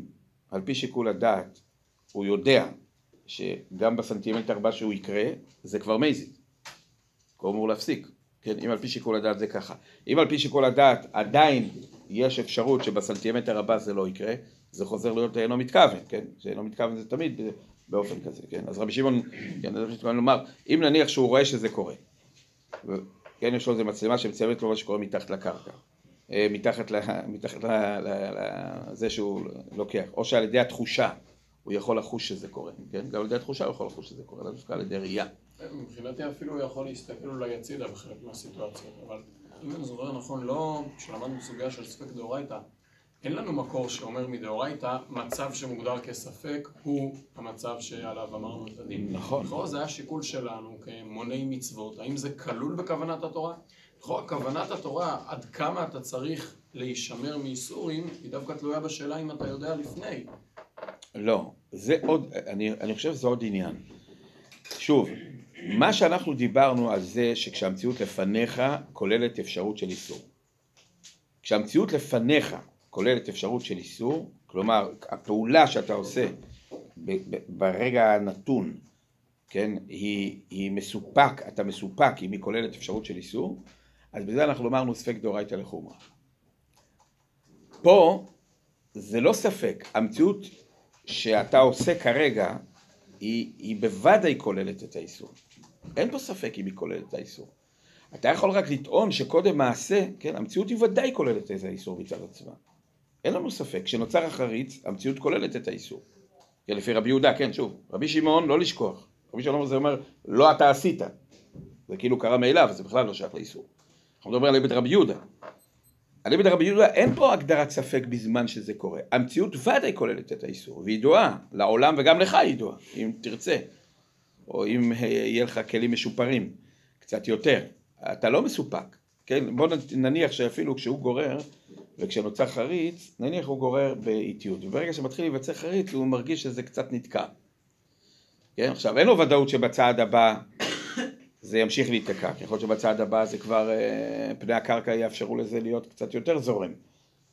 על פי שיקול הדעת הוא יודע שגם בסנטימטר הבא שהוא יקרה, זה כבר מזיד. הוא אמור להפסיק, כן? אם על פי שיקול הדעת זה ככה. אם על פי שיקול הדעת עדיין יש אפשרות שבסנטימטר הבא זה לא יקרה, זה חוזר להיות אינו מתכוון, כן? שאינו מתכוון זה תמיד באופן כזה, כן? אז רבי שמעון, כן, רבי שמעון לומר, אם נניח שהוא רואה שזה קורה, כן, יש לו איזה מצלמה שמצלמת לו מה שקורה מתחת לקרקע, אה, מתחת, מתחת לזה שהוא לוקח, או שעל ידי התחושה הוא יכול לחוש שזה קורה, כן? גם על ידי התחושה הוא יכול לחוש שזה קורה, לא דווקא על ידי ראייה. מבחינתי אפילו הוא יכול להסתכל אולי הצידה בחלק מהסיטואציות, אבל אם אני זוכר נכון, לא, כשלמדנו סוגיה של ספק דאורייתא, אין לנו מקור שאומר מדאורייתא, מצב שמוגדר כספק הוא המצב שעליו אמרנו את הדין. נכון. לכאורה זה היה שיקול שלנו כמוני מצוות, האם זה כלול בכוונת התורה? לכאורה כוונת התורה, עד כמה אתה צריך להישמר מאיסורים, היא דווקא תלויה בשאלה אם אתה יודע לפני. לא, זה עוד, אני, אני חושב שזה עוד עניין. שוב, מה שאנחנו דיברנו על זה שכשהמציאות לפניך כוללת אפשרות של איסור. כשהמציאות לפניך כוללת אפשרות של איסור, כלומר הפעולה שאתה עושה ברגע הנתון, כן, היא, היא מסופק, אתה מסופק אם היא כוללת אפשרות של איסור, אז בזה אנחנו אמרנו ספק דאורייתא לחומרה. פה זה לא ספק, המציאות שאתה עושה כרגע היא, היא בוודאי כוללת את האיסור. אין פה ספק אם היא כוללת את האיסור. אתה יכול רק לטעון שקודם מעשה, כן, המציאות היא ודאי כוללת את האיסור מצד עצמה. אין לנו ספק, כשנוצר החריץ, המציאות כוללת את האיסור. כן, לפי רבי יהודה, כן, שוב, רבי שמעון, לא לשכוח. רבי שמעון זה אומר, לא אתה עשית. זה כאילו קרה מאליו, זה בכלל לא שייך לאיסור. אנחנו מדברים על איבד רבי יהודה. על איבד רבי יהודה אין פה הגדרת ספק בזמן שזה קורה. המציאות ודאי כוללת את האיסור, והיא ידועה, לעולם וגם לך היא ידועה, אם תרצה. או אם יהיה לך כלים משופרים, קצת יותר. אתה לא מסופק, כן? בוא נניח שאפילו כשהוא גורר, וכשנוצר חריץ, נניח הוא גורר באיטיות, וברגע שמתחיל להיווצר חריץ הוא מרגיש שזה קצת נתקע. כן? עכשיו אין לו ודאות שבצעד הבא (coughs) זה ימשיך להיתקע, כי יכול להיות שבצעד הבא זה כבר, אה, פני הקרקע יאפשרו לזה להיות קצת יותר זורם.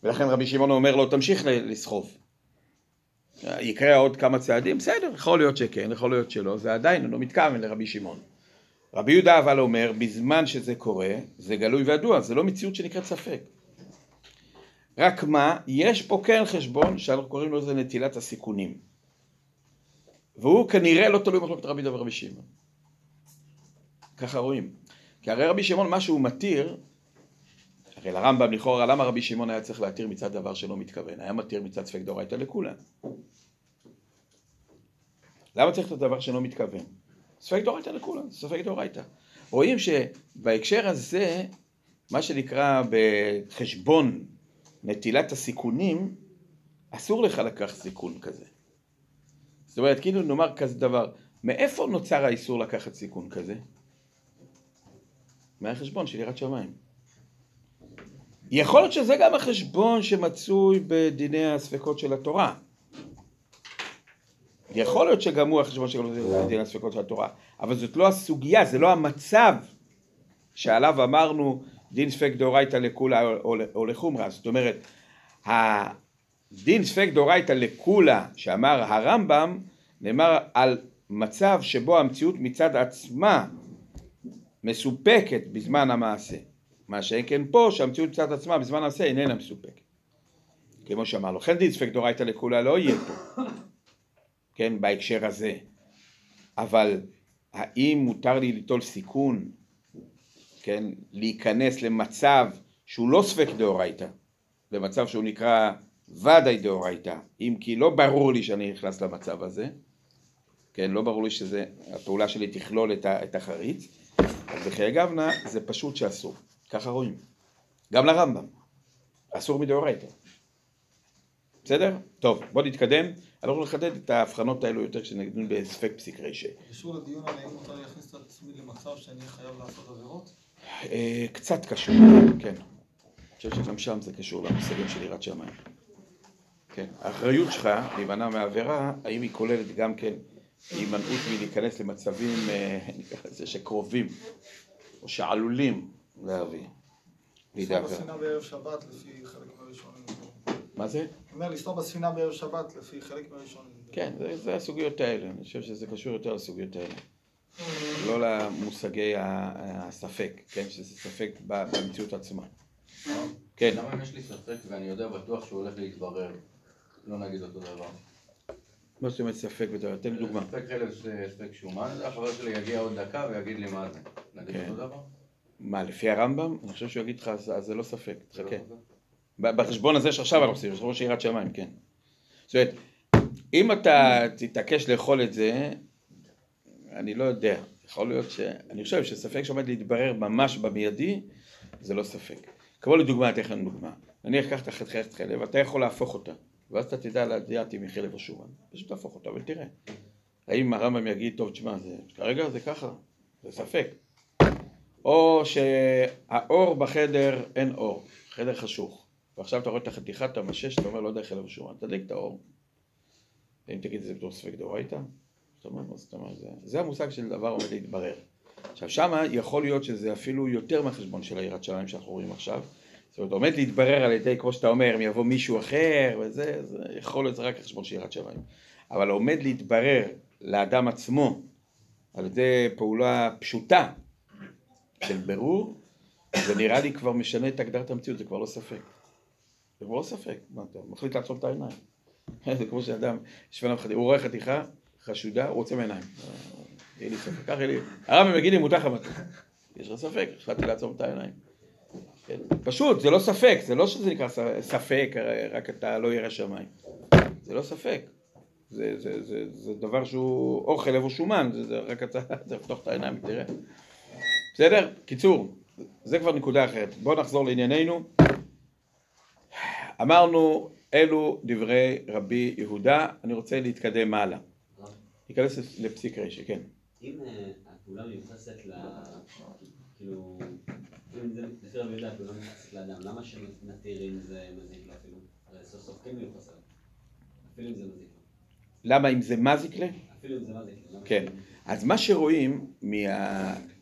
ולכן רבי שמעון אומר לו, תמשיך לסחוב. יקרה עוד כמה צעדים, בסדר, יכול להיות שכן, יכול להיות שלא, זה עדיין לא מתכוון לרבי שמעון. רבי יהודה אבל אומר, בזמן שזה קורה, זה גלוי וידוע, זה לא מציאות שנקראת ספק. רק מה, יש פה כן חשבון שאנחנו קוראים לו זה נטילת הסיכונים. והוא כנראה לא תלוי במחלוקת רבי יהודה ורבי שמעון. ככה רואים. כי הרי רבי שמעון, מה שהוא מתיר, הרי לרמב"ם לכאורה, למה רבי שמעון היה צריך להתיר מצד דבר שלא מתכוון? היה מתיר מצד ספק דאורייתא לכולם. למה צריך את הדבר שלא מתכוון? ספק דאורייתא לכולם, ספק דאורייתא. רואים שבהקשר הזה, מה שנקרא בחשבון נטילת הסיכונים, אסור לך לקחת סיכון כזה. זאת אומרת, כאילו נאמר כזה דבר, מאיפה נוצר האיסור לקחת סיכון כזה? מהחשבון של יראת שמיים. יכול להיות שזה גם החשבון שמצוי בדיני הספקות של התורה. יכול להיות שגם הוא החשבון של דיני הספקות של התורה, אבל זאת לא הסוגיה, זה לא המצב שעליו אמרנו דין ספק דאורייתא לכולה או- לחומרא. זאת אומרת, הדין ספק דאורייתא לכולה שאמר הרמב"ם, נאמר על מצב שבו המציאות מצד עצמה מסופקת בזמן המעשה. מה שאין כן פה, שהמציאות מצד עצמה בזמן המעשה איננה מסופקת. כמו שאמרנו, לכן דין ספק דאורייתא לכולה לא יהיה פה, כן, בהקשר הזה. אבל האם מותר לי ליטול סיכון, כן, להיכנס למצב שהוא לא ספק דאורייתא, למצב שהוא נקרא ודאי דאורייתא, אם כי לא ברור לי שאני נכנס למצב הזה, כן, לא ברור לי שזה, הפעולה שלי תכלול את החריץ, אז בחיי גבנה זה פשוט שאסור, ככה רואים. גם לרמב"ם, אסור מדאורייתא. בסדר? טוב, בוא נתקדם. אנחנו נחדד את ההבחנות האלו יותר כשנדון בספק פסיק רישא. קשור לדיון על האם מותר להכניס את עצמי למצב שאני חייב לעשות עבירות? אה, קצת קשור, כן. אני חושב שגם שם זה קשור למושגים של יראת שמיים. כן, האחריות שלך להימנע מעבירה, האם היא כוללת גם כן הימנעות מלהיכנס למצבים, אה, (laughs) נקרא לזה, שקרובים, או שעלולים להביא עבירה. בספינה בערב שבת לפי חלק מהראשונים. מה זה? אומר לנסוע בספינה בערב שבת לפי חלק מהראשונים. כן, זה, זה הסוגיות האלה, אני חושב שזה קשור יותר לסוגיות האלה. לא למושגי הספק, כן, שזה ספק במציאות עצמה. כן, למה אם יש לי ספק ואני יודע בטוח שהוא הולך להתברר, לא נגיד אותו דבר? מה זאת אומרת ספק בדבר? תן לי דוגמה. ספק חלב זה ספק שומן, החבר שלי יגיע עוד דקה ויגיד לי מה זה. נגיד כן. אותו דבר? מה, לפי הרמב"ם? אני חושב שהוא יגיד לך, אז זה לא ספק, לא תחכה. ב- בחשבון הזה שעכשיו אנחנו עושים, בחשבון של יראת שמיים, כן. זאת אומרת, אם אתה תתעקש לאכול את זה, אני לא יודע. יכול להיות ש... אני חושב שספק שעומד להתברר ממש במיידי, זה לא ספק. כמו לדוגמה, אתן לכם דוגמה. נניח קח את החתכת חלב, אתה יכול להפוך אותה, ואז אתה תדע לדעת אם היא חלב או שומן. פשוט תהפוך אותה ותראה. האם הרמב"ם יגיד, טוב, תשמע, זה... כרגע זה ככה, זה ספק. או שהאור בחדר אין אור, חדר חשוך. ועכשיו אתה רואה את החתיכה, אתה משש, אתה אומר, לא יודע איך חלב שומן, תדליק את האור. אם תגיד את זה בתור ספק דאורייתא, זאת אומרת, מה זאת אומרת, זה, זה המושג של דבר עומד להתברר. עכשיו שמה יכול להיות שזה אפילו יותר מהחשבון של היראת שמיים שאנחנו רואים עכשיו. זאת אומרת, עומד להתברר על ידי, כמו שאתה אומר, אם יבוא מישהו אחר וזה, זה יכול להיות רק החשבון של יראת שמיים. אבל עומד להתברר לאדם עצמו על ידי פעולה פשוטה של בירור, זה נראה לי כבר משנה את הגדרת המציאות, זה כבר לא ספק. זה כבר לא ספק, מה אתה מחליט לעצום את העיניים. (laughs) זה כמו שאדם, יש חתיכה, הוא רואה חתיכה חשודה, הוא עוצם עיניים. יהיה לי ספק, ככה יהיה לי, הרב יגיד לי מותר לך מתוק. יש לך ספק, החלטתי לעצום את העיניים. כן? פשוט, זה לא ספק, זה לא שזה נקרא ספק, רק אתה לא ירא שמיים. זה לא ספק. זה, זה, זה, זה דבר שהוא או חלב או שומן, זה, זה רק אתה צריך לפתוח את העיניים ותראה. בסדר? קיצור, זה כבר נקודה אחרת. בואו נחזור לענייננו. אמרנו, אלו דברי רבי יהודה, אני רוצה להתקדם מעלה. ניכנס לפסיק רשע, כן. אם אה, הפעולה מיוחסת ל... כאילו, אם זה לפי רבי יהודה הפעולה מיוחסת לאדם, למה שנתיר אם זה מזיק לו אפילו? הרי סוף סוף כן מיוחס לו. אפילו אם זה מזיק לו. למה אם זה מזיק לה? אפילו אם זה מזיק כן. אז מה שרואים מה...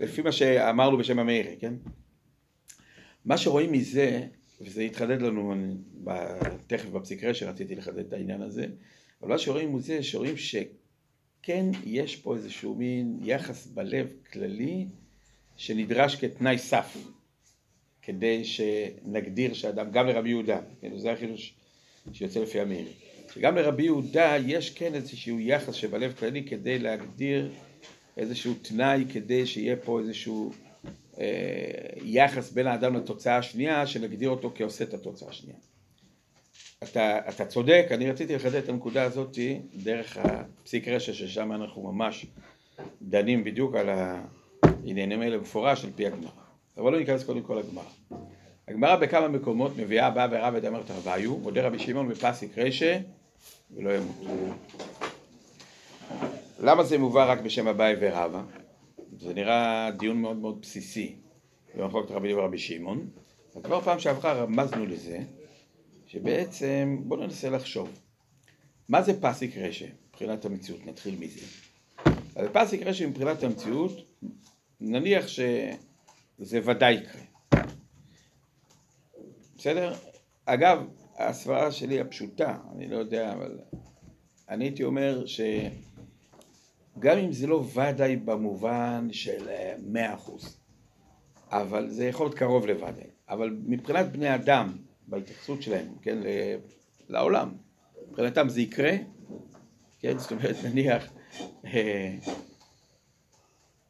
לפי- מה שאמרנו בשם המאירי, כן? מה שרואים מזה, וזה יתחדד לנו תכף בפסיקרא שרציתי לחדד את העניין הזה, אבל מה שרואים מזה, שרואים שכן יש פה איזשהו מין יחס בלב כללי שנדרש כתנאי סף, כדי שנגדיר שאדם, גם לרבי יהודה, כן, זה החידוש שיוצא לפי המאירי, שגם לרבי יהודה יש כן איזשהו יחס שבלב כללי כדי להגדיר איזשהו תנאי כדי שיהיה פה איזשהו אה, יחס בין האדם לתוצאה השנייה, שנגדיר אותו כעושה את התוצאה השנייה. אתה, אתה צודק, אני רציתי לחדד את הנקודה הזאת דרך הפסיק רשע, ששם אנחנו ממש דנים בדיוק על העניינים האלה במפורש על פי הגמרא. אבל לא ניכנס קודם כל לגמרא. הגמרא בכמה מקומות מביאה בא ורב את אמרת רביו, מודה רבי שמעון בפסיק רשע ולא ימותו. למה זה מובא רק בשם אביי ורבא? זה נראה דיון מאוד מאוד בסיסי במחלוקת רבי אליהו ורבי שמעון. כבר פעם שעברה רמזנו לזה, שבעצם, בואו ננסה לחשוב. מה זה פסיק רשע מבחינת המציאות? נתחיל מזה. אז פסיק רשע מבחינת המציאות, נניח שזה ודאי יקרה. בסדר? אגב, הסברה שלי הפשוטה, אני לא יודע, אבל אני הייתי אומר שגם אם זה לא ודאי במובן של אה, מאה אחוז, אבל זה יכול להיות קרוב לוודאי, אבל מבחינת בני אדם, בהתייחסות שלהם, כן, לעולם, מבחינתם זה יקרה, כן, זאת אומרת נניח, אה,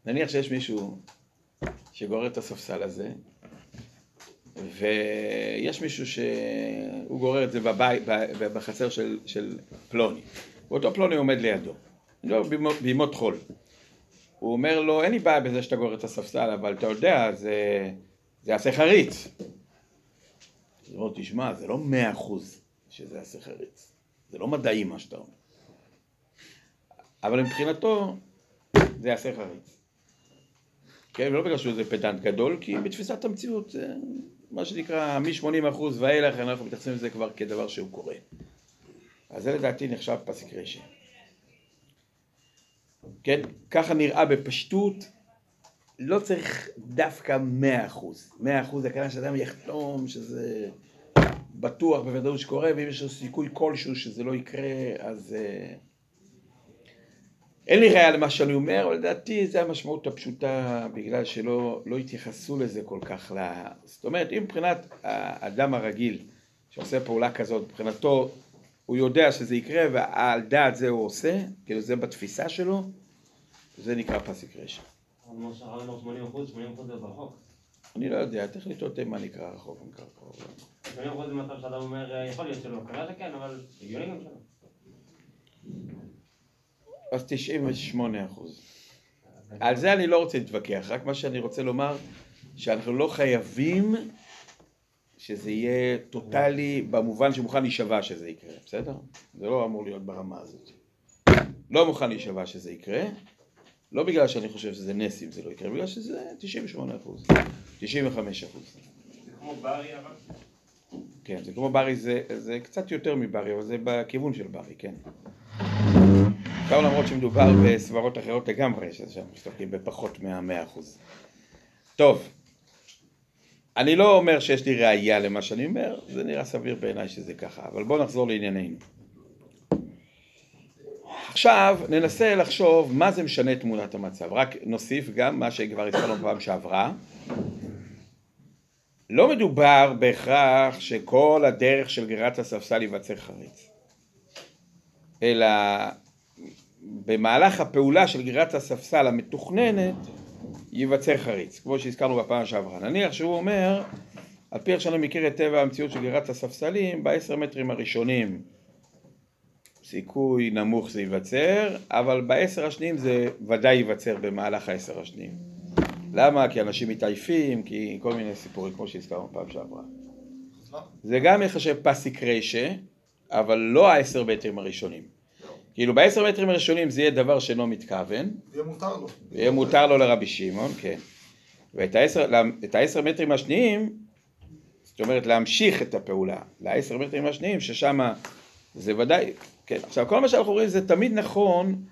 נניח שיש מישהו שגורר את הספסל הזה, ויש מישהו שהוא גורר את זה בבית, בחצר של, של פלוני, ואותו פלוני עומד לידו, לא בימות, חול. הוא אומר לו, אין לי בעיה בזה שאתה גורר את הספסל, אבל אתה יודע, זה, זה יעשה חריץ. הוא אומר, תשמע, זה לא מאה אחוז שזה יעשה חריץ. זה לא מדעי מה שאתה אומר. אבל מבחינתו, זה יעשה חריץ. כן, ולא בגלל שהוא איזה פדנט גדול, כי בתפיסת המציאות, זה מה שנקרא, מ-80% ואילך, אנחנו מתייחסים לזה כבר כדבר שהוא קורה. אז זה לדעתי נחשב פסיק רשע. כן, ככה נראה בפשטות, לא צריך דווקא 100%. 100% הכוונה שאדם יחתום שזה בטוח בוודאות שקורה, ואם יש לו סיכוי כלשהו שזה לא יקרה, אז... אה, אין לי ראיה למה שאני אומר, אבל לדעתי זה המשמעות הפשוטה, בגלל שלא לא התייחסו לזה כל כך ל... זאת אומרת, אם מבחינת האדם הרגיל שעושה פעולה כזאת, מבחינתו הוא יודע שזה יקרה ועל דעת זה הוא עושה, כאילו זה בתפיסה שלו, זה נקרא פסיק רשע. כמו שהרב אמר 80 אחוז, 80 אחוז זה רחוק. אני לא יודע, תחליטו אתם מה נקרא רחוק ונקרא קרוב. 80 אחוז זה מצב שאדם אומר, "אה, יכול להיות שלא, כנראה שכן, אבל הגיוני גם שלא. אז 98 אחוז. על זה אני לא רוצה להתווכח, רק מה שאני רוצה לומר, שאנחנו לא חייבים שזה יהיה טוטאלי במובן שמוכן להישבע שזה יקרה, בסדר? זה לא אמור להיות ברמה הזאת. לא מוכן להישבע שזה יקרה, לא בגלל שאני חושב שזה נס אם זה לא יקרה, בגלל שזה 98 אחוז, 95 אחוז. זה כמו ברי אבל? כן, זה כמו ברי, זה, זה קצת יותר מברי, אבל זה בכיוון של ברי, כן. גם למרות שמדובר בסברות אחרות לגמרי, שאנחנו מסתכלים בפחות מהמאה אחוז. טוב, אני לא אומר שיש לי ראייה למה שאני אומר, זה נראה סביר בעיניי שזה ככה, אבל בואו נחזור לענייננו. עכשיו ננסה לחשוב מה זה משנה תמונת המצב, רק נוסיף גם מה שכבר הזכרנו בפעם שעברה. לא מדובר בהכרח שכל הדרך של גרירת הספסל ייווצר חריץ, אלא במהלך הפעולה של גרירת הספסל המתוכננת ייווצר חריץ, כמו שהזכרנו בפעם שעברה. נניח שהוא אומר, על פי איך שאני מכיר את טבע המציאות של גרירת הספסלים, בעשר מטרים הראשונים סיכוי נמוך זה ייווצר, אבל בעשר השניים זה ודאי ייווצר במהלך העשר השניים. למה? כי אנשים מתעייפים, כי כל מיני סיפורים כמו שהזכרנו פעם שעברה. זה גם יחשב פסיק רשע, אבל לא העשר מטרים הראשונים. כאילו בעשר מטרים הראשונים זה יהיה דבר שאינו מתכוון, יהיה מותר לו. ויהיה מותר לו לרבי שמעון, כן. ואת העשר, את העשר מטרים השניים, זאת אומרת להמשיך את הפעולה לעשר מטרים השניים, ששם זה ודאי, כן. עכשיו כל מה שאנחנו רואים זה תמיד נכון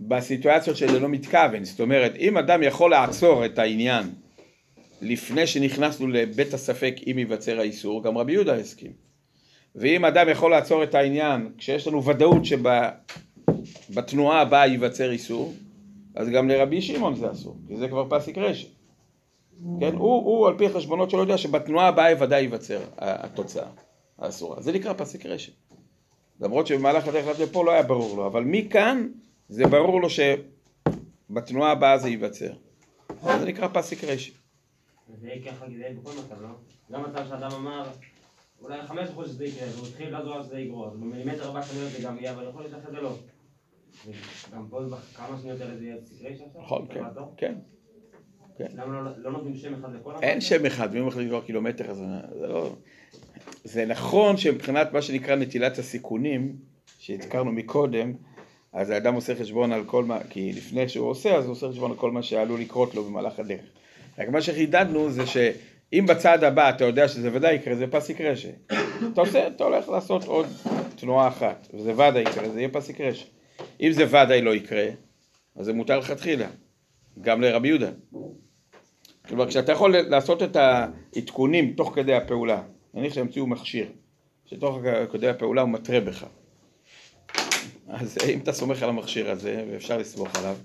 בסיטואציות שזה לא מתכוון, זאת אומרת, אם אדם יכול לעצור את העניין לפני שנכנסנו לבית הספק אם ייווצר האיסור, גם רבי יהודה הסכים. ואם אדם יכול לעצור את העניין כשיש לנו ודאות שבתנועה הבאה ייווצר איסור, אז גם לרבי שמעון זה אסור, כי זה כבר פסיק רשת. כן? הוא, הוא על פי החשבונות שלו יודע שבתנועה הבאה ודאי ייווצר התוצאה האסורה. זה נקרא פסיק רשת. למרות שבמהלך הדרך עד לפה לא היה ברור לו, אבל מכאן זה ברור לו שבתנועה הבאה זה ייווצר. זה נקרא פסיק רשת. זה יהיה ככה בכל מצב, לא? גם מצב שאדם אמר, אולי חמש אחוז שזה יקרה, והוא התחיל לעזור שזה יגרור, אז במילימטר הבא שניות זה גם יהיה, אבל יכול להיות שאחרי זה לא. גם פה בכמה שניות האלה זה יהיה פסיק עכשיו? נכון, כן, לעצור? כן. למה לא- לא נותנים שם אחד לכל אין? שם אחד, ואם הוא מחליט לקרוא קילומטר, אז זה לא... זה נכון שמבחינת מה שנקרא נטילת הסיכונים, שהזכרנו מקודם, אז האדם עושה חשבון על כל מה, כי לפני שהוא עושה, אז הוא עושה חשבון על כל מה שעלול לקרות לו במהלך הדרך. רק מה שחידדנו זה שאם בצעד הבא אתה יודע שזה ודאי יקרה, זה פסיק רשע. אתה עושה, אתה הולך לעשות עוד תנועה אחת, וזה ודאי יקרה, זה יהיה פסיק רשע. אם זה ודאי לא יקרה, אז זה מותר לכתחילה, גם לרבי יהודה. כלומר, כשאתה יכול לעשות את העדכונים תוך כדי הפעולה, נניח שהמציאו מכשיר, שתוך כדי הפעולה הוא מתרה בך. אז אם אתה סומך על המכשיר הזה, ואפשר לסמוך עליו,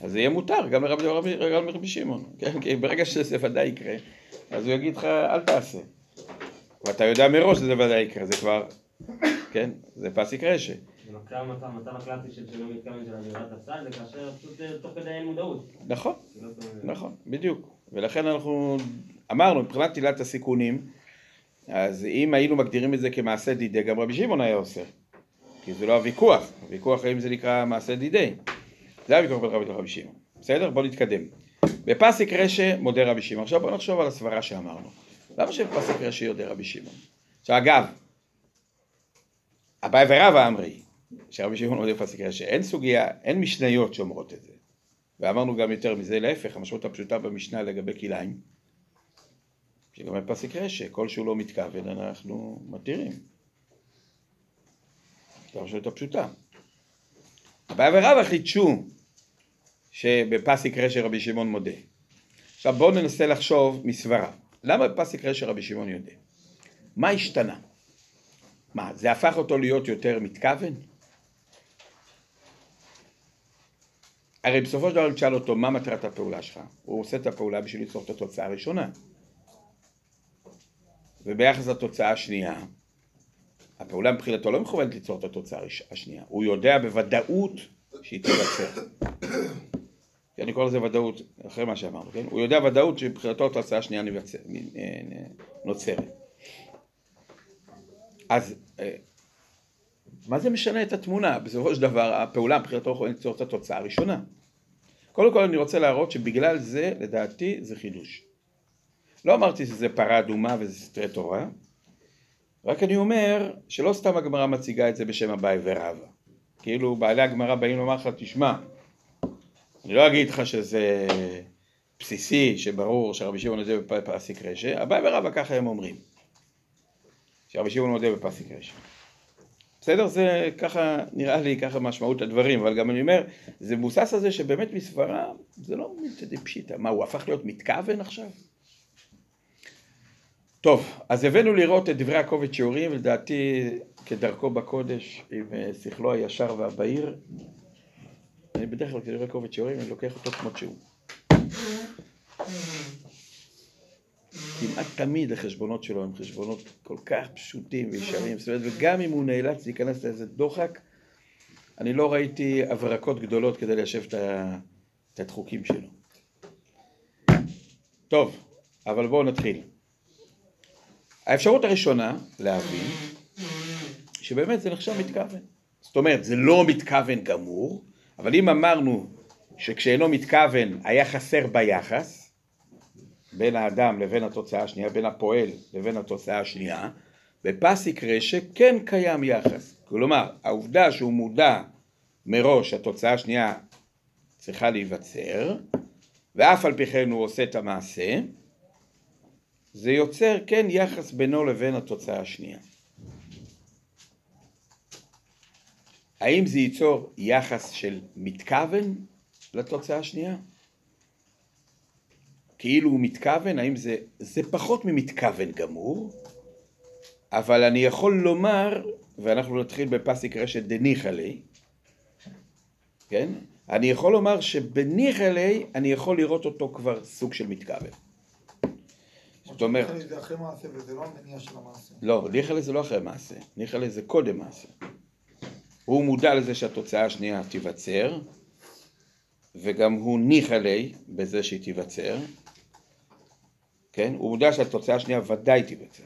אז זה יהיה מותר, גם לרבי, רבי, גם לרבי שמעון, כן? כי ברגע שזה ודאי יקרה, אז הוא יגיד לך, אל תעשה. ואתה יודע מראש שזה ודאי יקרה, זה כבר, כן? זה פסיק רשע. המצב המצב הקלאסי של שלא מתכוון של עבירת הסל, זה כאשר פשוט אה, תוך כדי אין מודעות. נכון. זה- נכון, בדיוק. ולכן אנחנו אמרנו, מבחינת נטילת הסיכונים, אז אם היינו מגדירים את זה כמעשה דידי, גם רבי שמעון היה עושה. כי זה לא הוויכוח, הוויכוח האם זה נקרא מעשה דידי. זה הוויכוח בין רבי לרבי שמעון. בסדר? בואו נתקדם. בפסיק רשע מודה רבי שמעון. עכשיו בואו נחשוב על הסברה שאמרנו. למה שבפסיק רשע יודע רבי שמעון? עכשיו אגב, אביי ורבא אמרי, שרבי שמעון מודה בפסיק רשע, אין סוגיה, אין משניות שאומרות את זה. ואמרנו גם יותר מזה, להפך, המשמעות הפשוטה במשנה לגבי כליים, שגם בפסיק רשע, כל שהוא לא מתכוון, אנחנו מתירים. זו המשמעות הפשוטה. הבעיה ורבא חידשו שבפסיק רשע רבי שמעון מודה. עכשיו בואו ננסה לחשוב מסברה. למה בפסיק רשע רבי שמעון יודע? מה השתנה? מה, זה הפך אותו להיות יותר מתכוון? הרי בסופו של דבר תשאל אותו מה מטרת הפעולה שלך, הוא עושה את הפעולה בשביל ליצור את התוצאה הראשונה. וביחס לתוצאה השנייה, הפעולה מבחינתו לא מכוונת ליצור את התוצאה השנייה, הוא יודע בוודאות שהיא תיווצר. כי אני קורא לזה ודאות, אחרי מה שאמרנו, כן? הוא יודע ודאות שמבחינתו התוצאה השנייה נוצרת. אז אה, מה זה משנה את התמונה? בסופו של דבר הפעולה מבחינתו יכולה ליצור את התוצאה הראשונה. קודם כל אני רוצה להראות שבגלל זה לדעתי זה חידוש. לא אמרתי שזה פרה אדומה וזה סתרי תורה, רק אני אומר שלא סתם הגמרא מציגה את זה בשם אביי ורבא. כאילו בעלי הגמרא באים לומר לך, תשמע, אני לא אגיד לך שזה בסיסי, שברור שרבי שמעון מודה בפסיק רשע, אביי ורבא ככה הם אומרים. שרבי שמעון מודה בפסיק רשע. בסדר? זה ככה, נראה לי ככה משמעות הדברים, אבל גם אני אומר, זה מבוסס על זה שבאמת מסברה, זה לא מתדי פשיטא. מה, הוא הפך להיות מתכוון עכשיו? טוב, אז הבאנו לראות את דברי הקובץ שיעורים, ולדעתי כדרכו בקודש, עם אה, שכלו הישר והבהיר. אני בדרך כלל כדברי קובץ שיעורים, אני לוקח אותו כמות שהוא. כמעט תמיד החשבונות שלו הם חשבונות כל כך פשוטים וישרים, זאת אומרת, וגם אם הוא נאלץ להיכנס לאיזה דוחק, אני לא ראיתי הברקות גדולות כדי ליישב את הדחוקים שלו. טוב, אבל בואו נתחיל. האפשרות הראשונה להבין שבאמת זה נחשב מתכוון. זאת אומרת, זה לא מתכוון גמור, אבל אם אמרנו שכשאינו מתכוון היה חסר ביחס, בין האדם לבין התוצאה השנייה, בין הפועל לבין התוצאה השנייה, בפסיק רשע כן קיים יחס. כלומר, העובדה שהוא מודע מראש שהתוצאה השנייה צריכה להיווצר, ואף על פי כן הוא עושה את המעשה, זה יוצר כן יחס בינו לבין התוצאה השנייה. האם זה ייצור יחס של מתכוון לתוצאה השנייה? כאילו הוא מתכוון, האם זה, זה פחות ממתכוון גמור, אבל אני יכול לומר, ואנחנו נתחיל בפסיק רשת דניחלי, כן? אני יכול לומר שבניחלי אני יכול לראות אותו כבר סוג של מתכוון. זאת אומרת, ניחא לי זה אחרי מעשה וזה לא המניע של המעשה. לא, ניחלה זה לא אחרי מעשה, ניחלה זה קודם מעשה. הוא מודע לזה שהתוצאה השנייה תיווצר, וגם הוא ניחלי בזה שהיא תיווצר, כן? הוא מודע שהתוצאה השנייה ודאי תיווצר.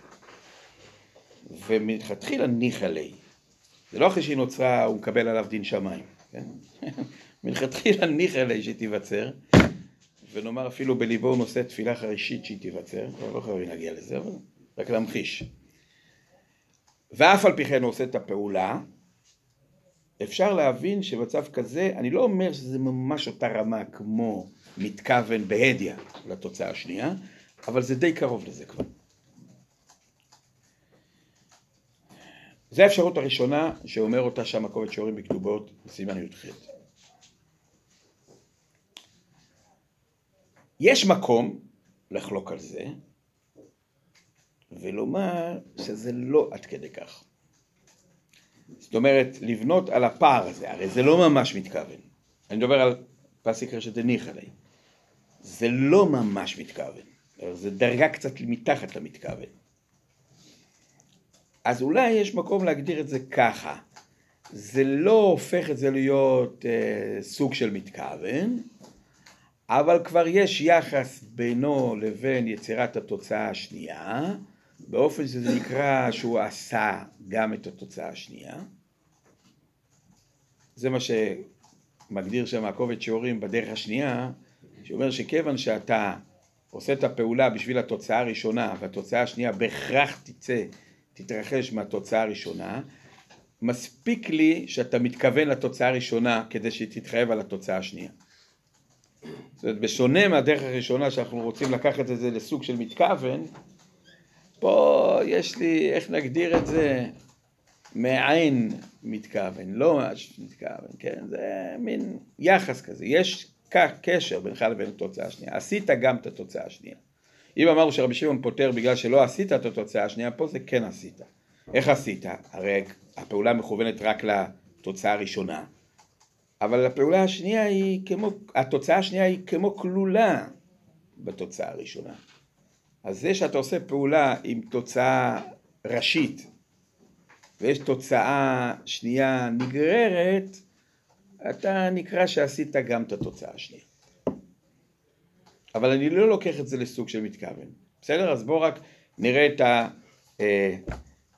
ומלכתחילה ניחלי. זה לא אחרי שהיא נוצרה, הוא מקבל עליו דין שמיים, כן? (laughs) מלכתחילה ניחלי שהיא תיווצר, ונאמר אפילו בליבו הוא נושא תפילה חרישית שהיא תיווצר, לא חייבים להגיע לזה, אבל רק להמחיש. ואף על פי כן הוא עושה את הפעולה, אפשר להבין שבמצב כזה, אני לא אומר שזה ממש אותה רמה כמו מתכוון בהדיא לתוצאה השנייה, אבל זה די קרוב לזה כבר. זו האפשרות הראשונה שאומר אותה שם הקובץ שיעורים בכתובות בסימן י"ח. יש מקום לחלוק על זה ולומר שזה לא עד כדי כך. זאת אומרת, לבנות על הפער הזה, הרי זה לא ממש מתכוון. אני מדבר על פסיק רשת הניחא לי. זה לא ממש מתכוון, זה דרגה קצת מתחת למתכוון. אז אולי יש מקום להגדיר את זה ככה. זה לא הופך את זה להיות אה, סוג של מתכוון, אבל כבר יש יחס בינו לבין יצירת התוצאה השנייה, באופן שזה נקרא שהוא עשה גם את התוצאה השנייה. זה מה שמגדיר שם הקובץ שיעורים בדרך השנייה, שאומר שכיוון שאתה עושה את הפעולה בשביל התוצאה הראשונה, והתוצאה השנייה בהכרח תצא, תתרחש מהתוצאה הראשונה, מספיק לי שאתה מתכוון לתוצאה הראשונה כדי שהיא תתחייב על התוצאה השנייה. זאת אומרת, בשונה מהדרך הראשונה שאנחנו רוצים לקחת את זה לסוג של מתכוון, פה יש לי, איך נגדיר את זה, מעין מתכוון, לא ממש מתכוון, כן? זה מין יחס כזה. יש קשר בינך לבין התוצאה השנייה. עשית גם את התוצאה השנייה. אם אמרנו שרבי שמעון פותר בגלל שלא עשית את התוצאה השנייה, פה זה כן עשית. איך עשית? הרי הפעולה מכוונת רק לתוצאה הראשונה. אבל הפעולה השנייה היא כמו, התוצאה השנייה היא כמו כלולה בתוצאה הראשונה. אז זה שאתה עושה פעולה עם תוצאה ראשית ויש תוצאה שנייה נגררת, אתה נקרא שעשית גם את התוצאה השנייה. אבל אני לא לוקח את זה לסוג של מתכוון. בסדר? אז בואו רק נראה את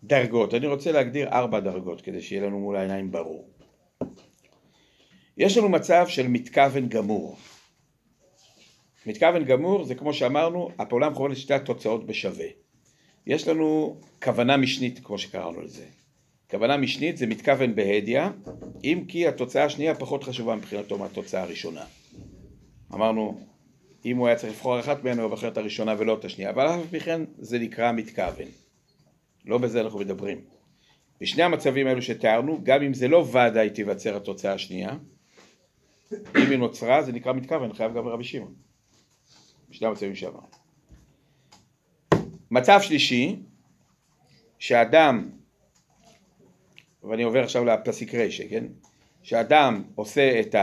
הדרגות. אני רוצה להגדיר ארבע דרגות כדי שיהיה לנו מול העיניים ברור. יש לנו מצב של מתכוון גמור. מתכוון גמור זה כמו שאמרנו, הפעולה מכוונת לשתי התוצאות בשווה. יש לנו כוונה משנית, כמו שקראנו לזה. כוונה משנית זה מתכוון בהדיא, אם כי התוצאה השנייה פחות חשובה מבחינתו מהתוצאה הראשונה. אמרנו, אם הוא היה צריך לבחור אחת מהן, הוא בוחר את הראשונה ולא את השנייה, אבל אף פי כן זה נקרא מתכוון. לא בזה אנחנו מדברים. בשני המצבים האלו שתיארנו, גם אם זה לא ודאי תיווצר התוצאה השנייה, אם היא נוצרה זה נקרא מתכוון, חייב גם רבי שמעון. בשני המצבים שאמרנו. מצב שלישי, שאדם, ואני עובר עכשיו לפסיק רשע, כן? שאדם עושה את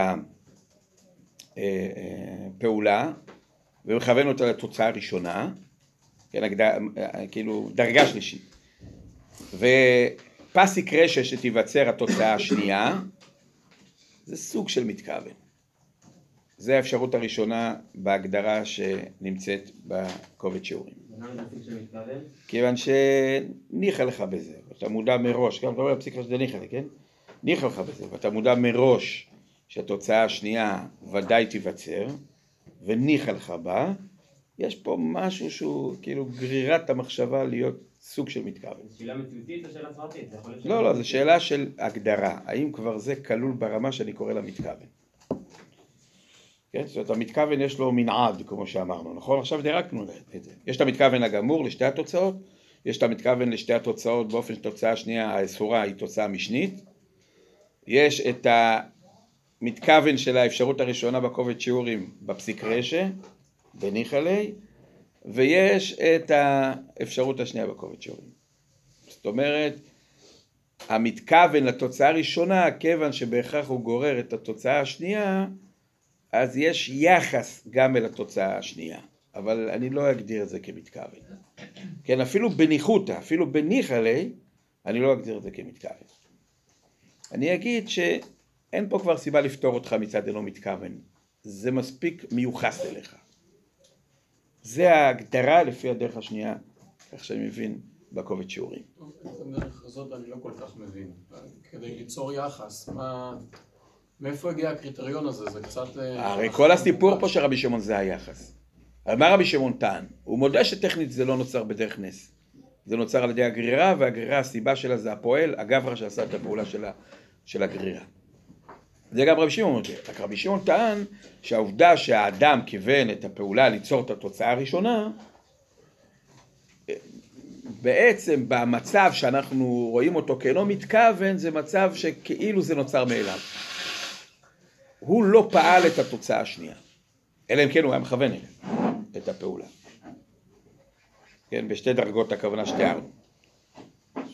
הפעולה ומכוון אותה לתוצאה הראשונה, כן, הגד... כאילו דרגה שלישית, ופסיק רשע שתיווצר התוצאה השנייה, זה סוג של מתכוון. זה האפשרות הראשונה בהגדרה שנמצאת בקובץ שיעורים. כיוון שניחא לך בזה, ואתה מודע מראש, גם אתה רואה בפסיקה שזה ניחא, כן? ניחא לך בזה, ואתה מודע מראש שהתוצאה השנייה ודאי תיווצר, וניחא לך בה, יש פה משהו שהוא כאילו גרירת המחשבה להיות סוג של מתכוון. זו שאלה מציאותית או שאלה להיות לא, לא, זו שאלה של הגדרה. האם כבר זה כלול ברמה שאני קורא לה מתכוון? כן? זאת אומרת, המתכוון יש לו מנעד, כמו שאמרנו, נכון? עכשיו דירקנו את זה. יש את המתכוון הגמור לשתי התוצאות, יש את המתכוון לשתי התוצאות באופן שתוצאה שנייה האסורה היא תוצאה משנית, יש את המתכוון של האפשרות הראשונה בקובץ שיעורים בפסיק רשע, בניחלי, ויש את האפשרות השנייה בקובץ שיעורים. זאת אומרת, המתכוון לתוצאה הראשונה, כיוון שבהכרח הוא גורר את התוצאה השנייה, אז יש יחס גם אל התוצאה השנייה, אבל אני לא אגדיר את זה כמתכוון. כן, אפילו בניחותא, אפילו בניחלי, אני לא אגדיר את זה כמתכוון. אני אגיד שאין פה כבר סיבה לפתור אותך מצד אינו מתכוון, זה מספיק מיוחס אליך. זה ההגדרה לפי הדרך השנייה, כך שאני מבין בקובץ שיעורים. את הדרך הזאת אני לא כל כך מבין. כדי ליצור יחס, מה... מאיפה הגיע הקריטריון הזה? זה קצת... אה, הרי כל הסיפור פה של רבי שמעון זה היחס. אבל מה רבי שמעון טען? הוא מודה שטכנית זה לא נוצר בדרך נס. זה נוצר על ידי הגרירה, והגרירה הסיבה שלה זה הפועל, הגברא שעשה את הפעולה של, ה, של הגרירה. זה גם רבי שמעון מודה. רק רבי שמעון טען שהעובדה שהאדם כיוון את הפעולה ליצור את התוצאה הראשונה, בעצם במצב שאנחנו רואים אותו כאינו מתכוון, זה מצב שכאילו זה נוצר מאליו. הוא לא פעל את התוצאה השנייה, אלא אם כן הוא היה מכוון אליה, את הפעולה. כן, בשתי דרגות הכוונה שתיארנו.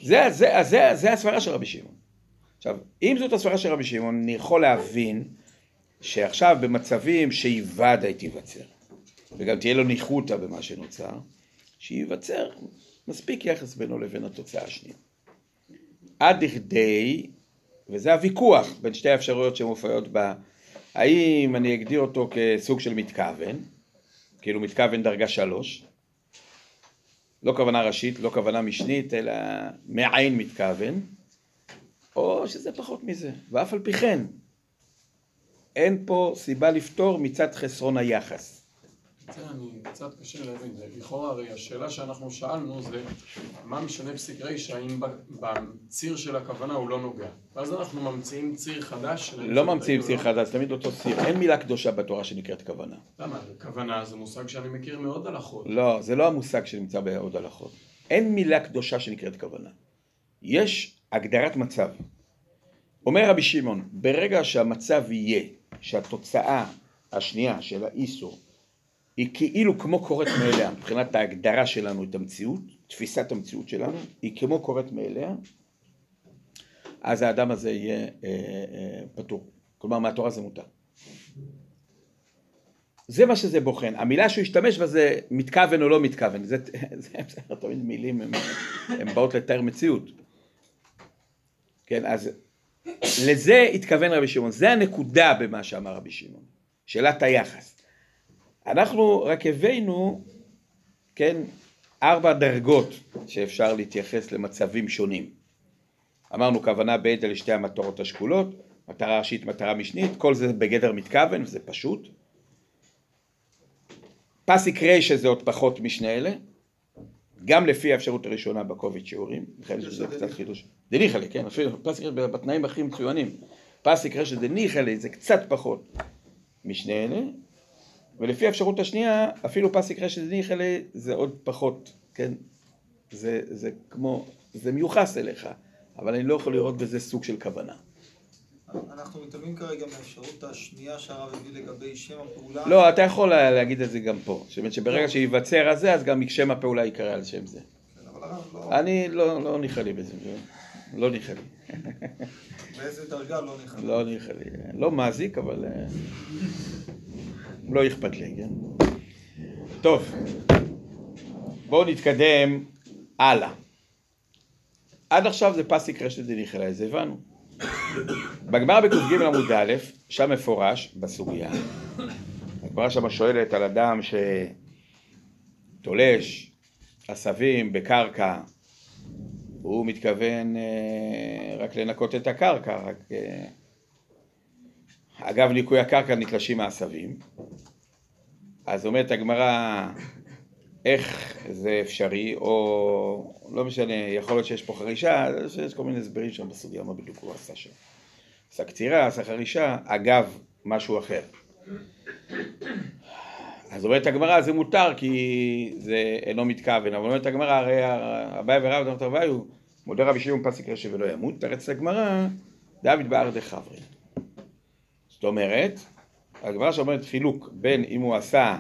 זה, זה, זה, זה הסברה של רבי שמעון. עכשיו, אם זאת הסברה של רבי שמעון, אני יכול להבין שעכשיו במצבים שאיבדה תיווצר, וגם תהיה לו ניחותא במה שנוצר, שייווצר מספיק יחס בינו לבין התוצאה השנייה. עד לכדי, וזה הוויכוח בין שתי האפשרויות שמופיעות האם אני אגדיר אותו כסוג של מתכוון, כאילו מתכוון דרגה שלוש, לא כוונה ראשית, לא כוונה משנית, אלא מעין מתכוון, או שזה פחות מזה, ואף על פי כן, אין פה סיבה לפתור מצד חסרון היחס. זה אני קצת קשה להבין, לכאורה הרי השאלה שאנחנו שאלנו זה מה משנה פסיק רישא אם בציר של הכוונה הוא לא נוגע? ואז אנחנו ממציאים ציר חדש לא ממציאים ציר חדש, תמיד אותו ציר, אין מילה קדושה בתורה שנקראת כוונה. למה? כוונה זה מושג שאני מכיר מאוד הלכות לא, זה לא המושג שנמצא בעוד הלכות אין מילה קדושה שנקראת כוונה. יש הגדרת מצב. אומר רבי שמעון, ברגע שהמצב יהיה שהתוצאה השנייה של האיסור היא כאילו כמו קורית מאליה, מבחינת ההגדרה שלנו את המציאות, תפיסת המציאות שלנו, היא כמו קורית מאליה, אז האדם הזה יהיה אה, אה, פטור. כלומר, מהתורה זה מותר. זה מה שזה בוחן. המילה שהוא השתמש בה זה מתכוון או לא מתכוון. זה, זה בסדר, תמיד מילים הן באות לתאר מציאות. כן, אז לזה התכוון רבי שמעון. זה הנקודה במה שאמר רבי שמעון. שאלת היחס. אנחנו רק הבאנו, כן, ארבע דרגות שאפשר להתייחס למצבים שונים. אמרנו כוונה בעת אלה שתי המטרות השקולות, מטרה ראשית, מטרה משנית, כל זה בגדר מתכוון וזה פשוט. פסיק רישא זה עוד פחות משני אלה, גם לפי האפשרות הראשונה בקובץ שיעורים, לכן זה קצת חידוש. דניחלה, כן, אפילו פסיק רישא בתנאים הכי מצוינים. פסיק רישא דניחלה זה קצת פחות משני אלה, ולפי האפשרות השנייה, אפילו פסיק רשת ניחלה זה עוד פחות, כן? זה, זה כמו, זה מיוחס אליך, אבל אני לא יכול לראות בזה סוג של כוונה. אנחנו מתאמים כרגע מהאפשרות השנייה שהרב הביא לגבי שם הפעולה. לא, אתה יכול להגיד את זה גם פה. זאת אומרת שברגע שייווצר הזה, אז גם שם הפעולה ייקרא על שם זה. כן, לא... אני לא, לא ניחא לי בזה, לא ניחא לי. באיזה דרגה לא ניחא לי? לא ניחא לי. לא מזיק, אבל... לא אכפת לי, כן? טוב, בואו נתקדם הלאה. עד עכשיו זה פסיק רשת דניחלה, זה הבנו. בגמרא בק"ג עמוד א', שם מפורש בסוגיה, הגמרא שם שואלת על אדם שתולש עשבים בקרקע, הוא מתכוון אה, רק לנקות את הקרקע, רק... אה, אגב ניקוי הקרקע נתלשים העשבים, אז אומרת הגמרא, איך זה אפשרי, או לא משנה, יכול להיות שיש פה חרישה, יש כל מיני הסברים שם בסוגיה, מה בדיוק הוא עשה שם. עשה קצירה, עשה חרישה, אגב, משהו אחר. אז אומרת הגמרא, זה מותר כי זה אינו מתכוון, אבל אומרת הגמרא, הרי אביי ורב דמת אביי הוא מודה רבי שמעון פסיק רשע ולא ימות, תרץ לגמרא, דוד באר דחברי. זאת אומרת, הגמרא שאומרת חילוק בין אם הוא עשה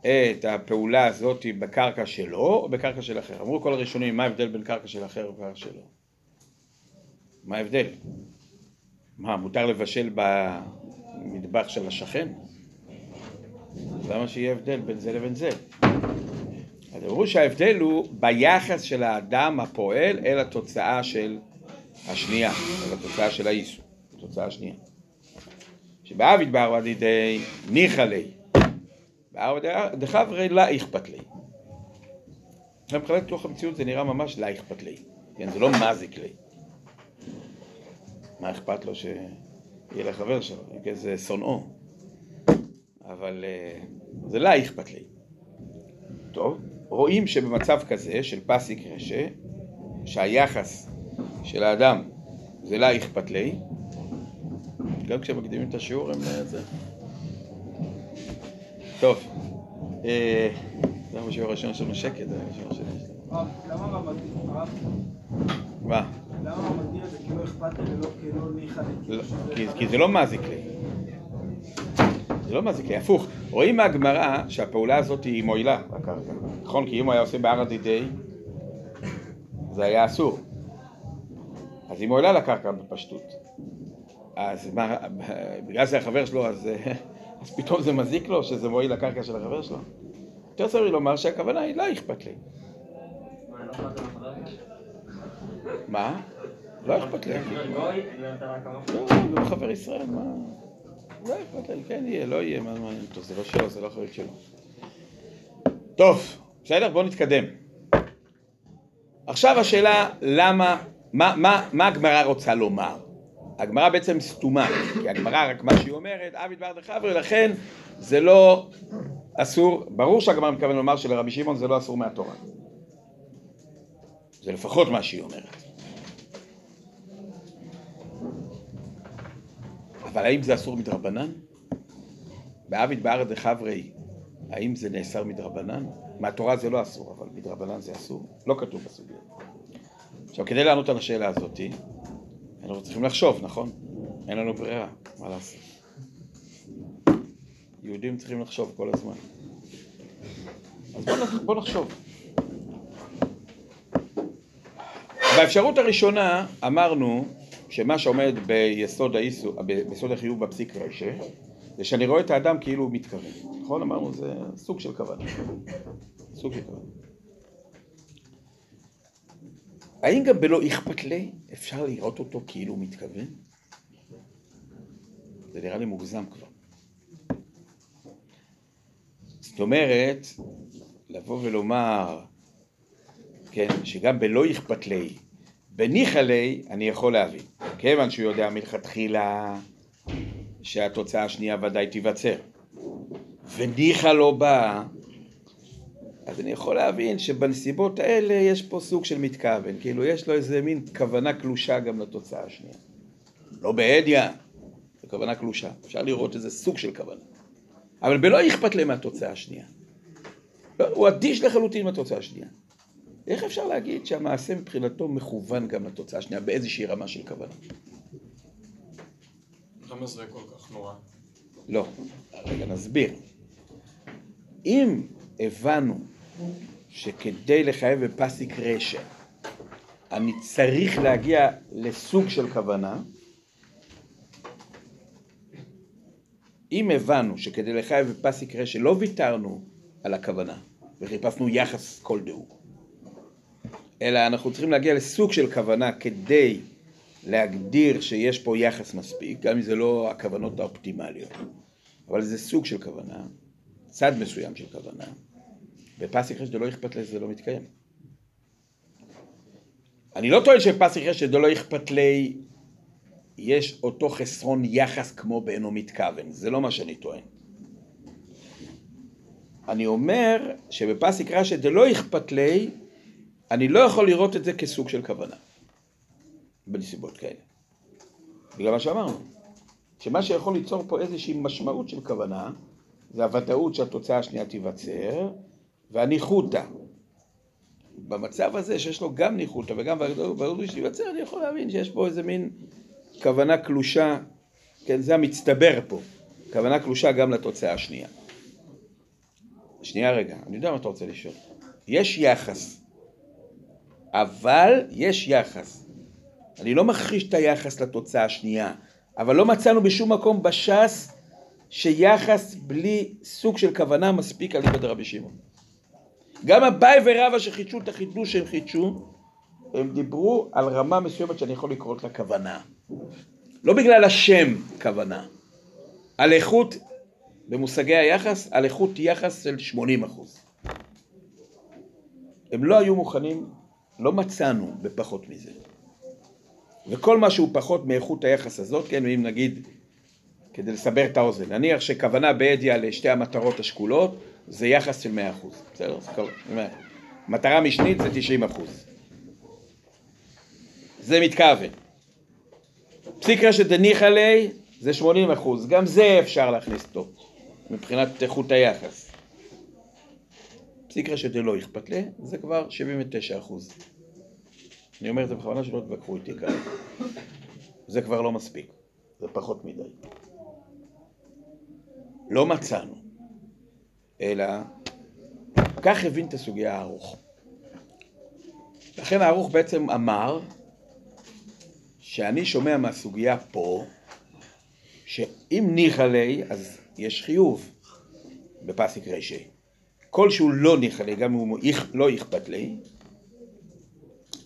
את הפעולה הזאת בקרקע שלו או בקרקע של אחר. אמרו כל הראשונים, מה ההבדל בין קרקע של אחר וקרקע שלו? מה ההבדל? מה, מותר לבשל במטבח של השכן? למה שיהיה הבדל בין זה לבין זה? אז אמרו שההבדל הוא ביחס של האדם הפועל אל התוצאה של השנייה, אל התוצאה של האיסו, התוצאה השנייה. שבעביד בערבא דידי ניחא ליה, בערבא דחברי לה אכפת ליה. מבחינת תוך המציאות זה נראה ממש לה אכפת ליה, כן, זה לא מזיק ליה. מה אכפת לו שיהיה לחבר שלו, כן, זה שונאו. אבל אה, זה לה אכפת ליה. טוב, רואים שבמצב כזה של פסיק רשע, שהיחס של האדם זה לה אכפת לי, גם כשמקדימים את השיעור הם אה, זה. טוב, אה, זה היה בשיעור הראשון שלנו שקט, זה היה בשיעור השני שלנו. למה הרב, מה? למה מגדיר את זה כאילו אכפת לי ולא כאילו ניחא לא, כי- זה לא מזיק לי. זה לא מזיק לי, הפוך. רואים מהגמרא שהפעולה הזאת היא מועילה. נכון? כי אם הוא היה עושה בערא דידי, זה היה אסור. אז היא מועילה לקרקע בפשטות. אז מה, בגלל שזה החבר שלו, אז, אז פתאום זה מזיק לו שזה מועיל לקרקע של החבר שלו? יותר צריך לומר שהכוונה היא לא אכפת לי. מה, לא אכפת? לא לי. לא, לא חבר ישראל, מה? לא אכפת לי, כן יהיה, לא יהיה, מה מעניין אותו, זה לא שלו, זה לא אחריות שלו. טוב, בסדר? בואו נתקדם. עכשיו השאלה, למה, מה, מה, מה הגמרא רוצה לומר? הגמרא בעצם סתומה, כי הגמרא, רק מה שהיא אומרת, עביד בר דחברי, לכן זה לא אסור, ברור שהגמרא מתכוון לומר שלרבי שמעון זה לא אסור מהתורה. זה לפחות מה שהיא אומרת. אבל האם זה אסור מדרבנן? בעביד בארץ דחברי, האם זה נאסר מדרבנן? מהתורה זה לא אסור, אבל מדרבנן זה אסור? לא כתוב בסוגיה. עכשיו, כדי לענות על השאלה הזאת, אנחנו צריכים לחשוב, נכון? אין לנו ברירה, מה לעשות? יהודים צריכים לחשוב כל הזמן. אז בואו בוא נחשוב. באפשרות הראשונה אמרנו שמה שעומד ביסוד האיסו, ביסוד החיוב בפסיק רשע, זה שאני רואה את האדם כאילו הוא מתכוון. נכון? אמרנו, זה סוג של כוונה. סוג של כוונה. האם גם בלא אכפת לי אפשר לראות אותו כאילו הוא מתכוון? זה נראה לי מוגזם כבר. זאת אומרת, לבוא ולומר, כן, שגם בלא אכפת לי, בניחא לי, אני יכול להבין. כיוון שהוא יודע מלכתחילה שהתוצאה השנייה ודאי תיווצר. וניחא לא בא, אז אני יכול להבין שבנסיבות האלה יש פה סוג של מתכוון, כאילו יש לו איזה מין כוונה קלושה גם לתוצאה השנייה. לא בהדיא, זו כוונה קלושה, אפשר לראות איזה סוג של כוונה. אבל בלא אכפת להם מהתוצאה השנייה. לא, הוא אדיש לחלוטין מהתוצאה השנייה. איך אפשר להגיד שהמעשה מבחינתו מכוון גם לתוצאה השנייה באיזושהי רמה של כוונה? למה זה כל כך נורא? לא, רגע נסביר. אם הבנו שכדי לחייב בפסיק רשע אני צריך להגיע לסוג של כוונה, אם הבנו שכדי לחייב בפסיק רשע לא ויתרנו על הכוונה וחיפשנו יחס כלשהו, אלא אנחנו צריכים להגיע לסוג של כוונה כדי להגדיר שיש פה יחס מספיק, גם אם זה לא הכוונות האופטימליות, אבל זה סוג של כוונה, צד מסוים של כוונה, בפסיק רשת לא אכפת לי זה לא מתקיים. אני לא טוען שבפסיק רשת לא אכפת לי יש אותו חסרון יחס כמו באינו מתכוון, זה לא מה שאני טוען. אני אומר שבפסיק רשת דלא אכפת לי, אני לא יכול לראות את זה כסוג של כוונה. בנסיבות כאלה. בגלל מה שאמרנו, שמה שיכול ליצור פה איזושהי משמעות של כוונה, זה הוודאות שהתוצאה השנייה תיווצר, והניחותא. במצב הזה שיש לו גם ניחותא וגם ודאות שתיווצר, אני יכול להבין שיש פה איזה מין כוונה קלושה, כן, זה המצטבר פה, כוונה קלושה גם לתוצאה השנייה. שנייה רגע, אני יודע מה אתה רוצה לשאול. יש יחס, אבל יש יחס. אני לא מכחיש את היחס לתוצאה השנייה, אבל לא מצאנו בשום מקום בש"ס שיחס בלי סוג של כוונה מספיק על ידי רבי שמעון. גם אביי ורבא שחידשו את החידוש שהם חידשו, הם דיברו על רמה מסוימת שאני יכול לקרוא לה כוונה. לא בגלל השם כוונה, על איכות, במושגי היחס, על איכות יחס של 80 אחוז. הם לא היו מוכנים, לא מצאנו בפחות מזה. וכל מה שהוא פחות מאיכות היחס הזאת, כן, אם נגיד, כדי לסבר את האוזן, נניח שכוונה באדיה לשתי המטרות השקולות, זה יחס של 100 אחוז, בסדר? מטרה משנית זה 90 אחוז. זה מתכוון. פסיק רשת דניחא ליה זה 80 אחוז, גם זה אפשר להכניס אותו, מבחינת איכות היחס. פסיק רשת דלא אכפת לי, זה כבר 79 אחוז. אני אומר את זה בכוונה שלא תתווכחו איתי כרגע. זה כבר לא מספיק, זה פחות מדי. לא מצאנו, אלא כך הבין את הסוגיה הערוך. לכן הערוך בעצם אמר שאני שומע מהסוגיה פה, שאם ניחא ליה, אז יש חיוב בפסיק רישי. כל שהוא לא ניחא ליה, גם אם הוא לא אכפת לי,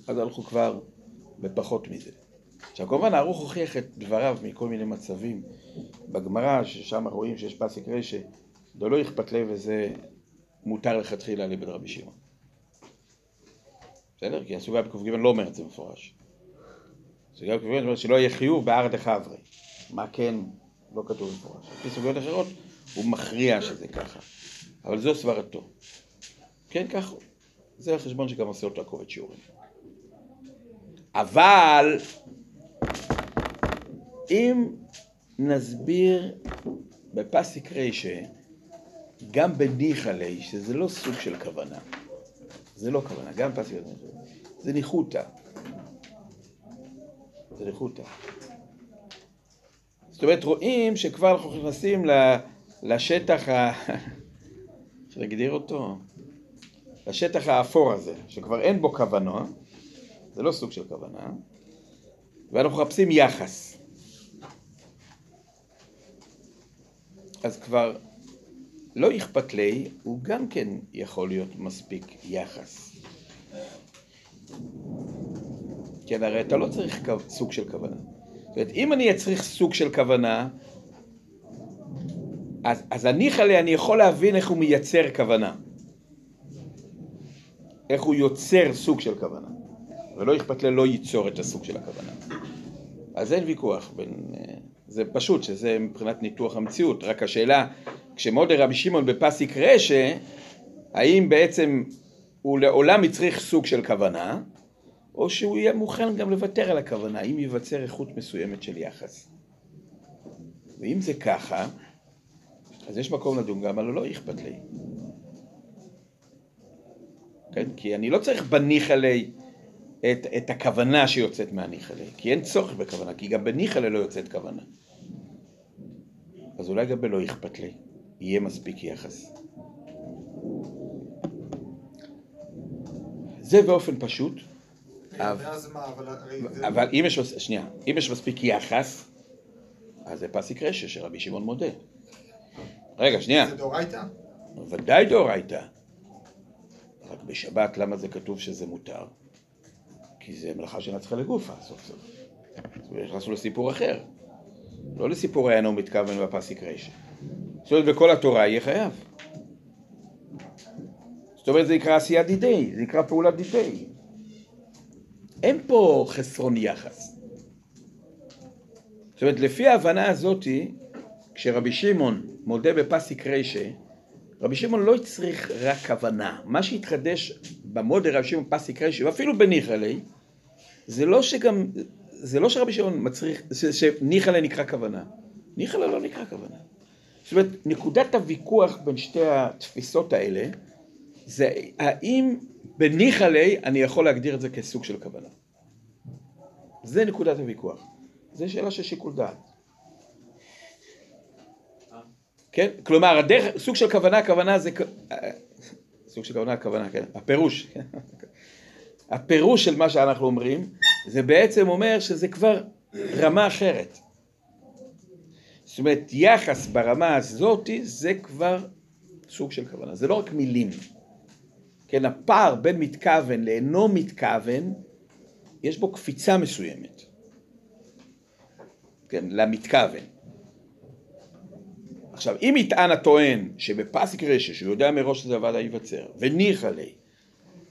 אז אנחנו כבר בפחות מזה. עכשיו כמובן הערוך הוכיח את דבריו מכל מיני מצבים בגמרא, ששם רואים שיש פסיק רישי, זה לא אכפת לי וזה מותר לכתחילה לבן רבי שמעון. בסדר? כי הסוגיה בק"ג לא אומרת את זה במפורש. סוגיה בק"ג אומרת שלא יהיה חיוב בארץ דחברי. מה כן לא כתוב במפורש. לפי סוגיות אחרות הוא מכריע שזה ככה. אבל זו סברתו. כן, ככה הוא. זה החשבון שגם עושה אותו הקובץ שיעורים. אבל אם נסביר בפסיק רישה, גם בניחא ליה, שזה לא סוג של כוונה, זה לא כוונה, גם פסיק רישה, זה ניחותא. זה ניחותא. זאת אומרת, רואים שכבר אנחנו נכנסים לשטח ה... (laughs) איך להגדיר אותו? לשטח האפור הזה, שכבר אין בו כוונה, זה לא סוג של כוונה, ואנחנו מחפשים יחס. אז כבר לא אכפת לי, הוא גם כן יכול להיות מספיק יחס. כן, הרי אתה לא צריך סוג של כוונה. זאת אומרת, אם אני אצריך סוג של כוונה, אז, אז הניחא לי, אני יכול להבין איך הוא מייצר כוונה. איך הוא יוצר סוג של כוונה. ולא אכפת לי לא ייצור את הסוג של הכוונה. אז אין ויכוח בין... אה, זה פשוט, שזה מבחינת ניתוח המציאות. רק השאלה, כשמודה רבי שמעון בפסיק רשע, האם בעצם הוא לעולם יצריך סוג של כוונה, או שהוא יהיה מוכן גם לוותר על הכוונה, אם ייווצר איכות מסוימת של יחס. ואם זה ככה, אז יש מקום לדון גם על הלא אכפת לי. כן? כי אני לא צריך בניחא לי את, את הכוונה שיוצאת מהניחא לי, כי אין צורך בכוונה, כי גם בניחא לי לא יוצאת כוונה. אז אולי גם בלא אכפת לי, יהיה מספיק יחס. זה באופן פשוט, אבל- אם יש, שנייה, אם יש מספיק יחס, אז זה פסיק רשע שרבי שמעון מודה. רגע, שנייה, זה דאורייתא? ודאי דאורייתא. רק בשבת למה זה כתוב שזה מותר? כי זה מלאכה שנצחה לגופה סוף סוף. נכנסנו לסיפור אחר. לא לסיפור העיינו מתכוון בפסיק רשע. זאת אומרת, בכל התורה יהיה חייב. זאת אומרת, זה נקרא עשייה דידי, זה נקרא פעולה דידי. אין פה חסרון יחס. זאת אומרת, לפי ההבנה הזאתי, כשרבי שמעון מודה בפסיק רשע, רבי שמעון לא הצריך רק כוונה. מה שהתחדש במודה רבי שמעון פסיק רשע, ואפילו בניחא ליה, זה לא שגם, זה לא שרבי שמעון מצריך, ש- שניחא ליה נקרא כוונה. ניחא ליה לא נקרא כוונה. זאת אומרת, נקודת הוויכוח בין שתי התפיסות האלה, זה האם בניחא ליה אני יכול להגדיר את זה כסוג של כוונה. זה נקודת הוויכוח. זה שאלה של שיקול דעת. כן? כלומר, הדרך, סוג של כוונה, כוונה זה... סוג של כוונה, כוונה, כן? הפירוש. הפירוש של מה שאנחנו אומרים, זה בעצם אומר שזה כבר רמה אחרת. זאת אומרת, יחס ברמה הזאתי זה כבר סוג של כוונה. זה לא רק מילים. כן, הפער בין מתכוון לאינו מתכוון, יש בו קפיצה מסוימת. כן, למתכוון. עכשיו, אם יטען הטוען שבפסיק רשע, שהוא יודע מראש שזה הוועדה ייווצר, וניחא ליה,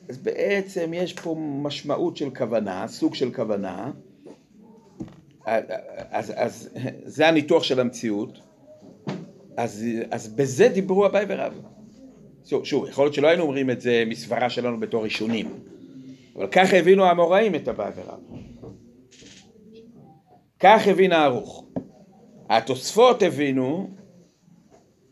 אז בעצם יש פה משמעות של כוונה, סוג של כוונה, אז, אז, זה הניתוח של המציאות, אז, אז בזה דיברו אביי ורב. שוב, שוב, יכול להיות שלא היינו אומרים את זה מסברה שלנו בתור ראשונים, אבל ככה הבינו האמוראים את אביי ורב. כך הבין הערוך. התוספות הבינו,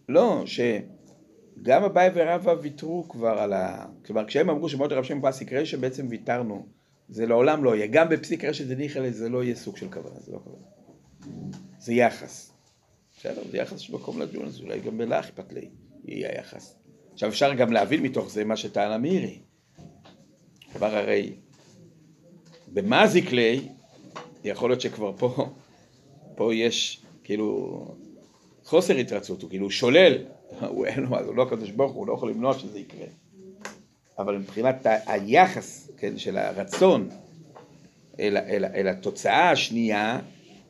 לא, שגם אביי ורבא ויתרו כבר על ה... כלומר, כשהם אמרו שמות רב שם פסיק רשע, בעצם ויתרנו. זה לעולם לא יהיה. גם בפסיק רשע זה ניחא זה לא יהיה סוג של כוונה, זה לא כוונה. זה יחס. בסדר, זה יחס של מקום לדון, אז אולי גם בלאך אכפת לי יהיה היחס. עכשיו אפשר גם להבין מתוך זה מה שטען אמירי. כלומר הרי במזיק לי, יכול להיות שכבר פה, פה יש כאילו חוסר התרצות, הוא כאילו שולל, הוא אין לו, הוא לא הקדוש ברוך הוא, לא יכול למנוע שזה יקרה. אבל מבחינת היחס, כן, של הרצון אל, אל, אל התוצאה השנייה,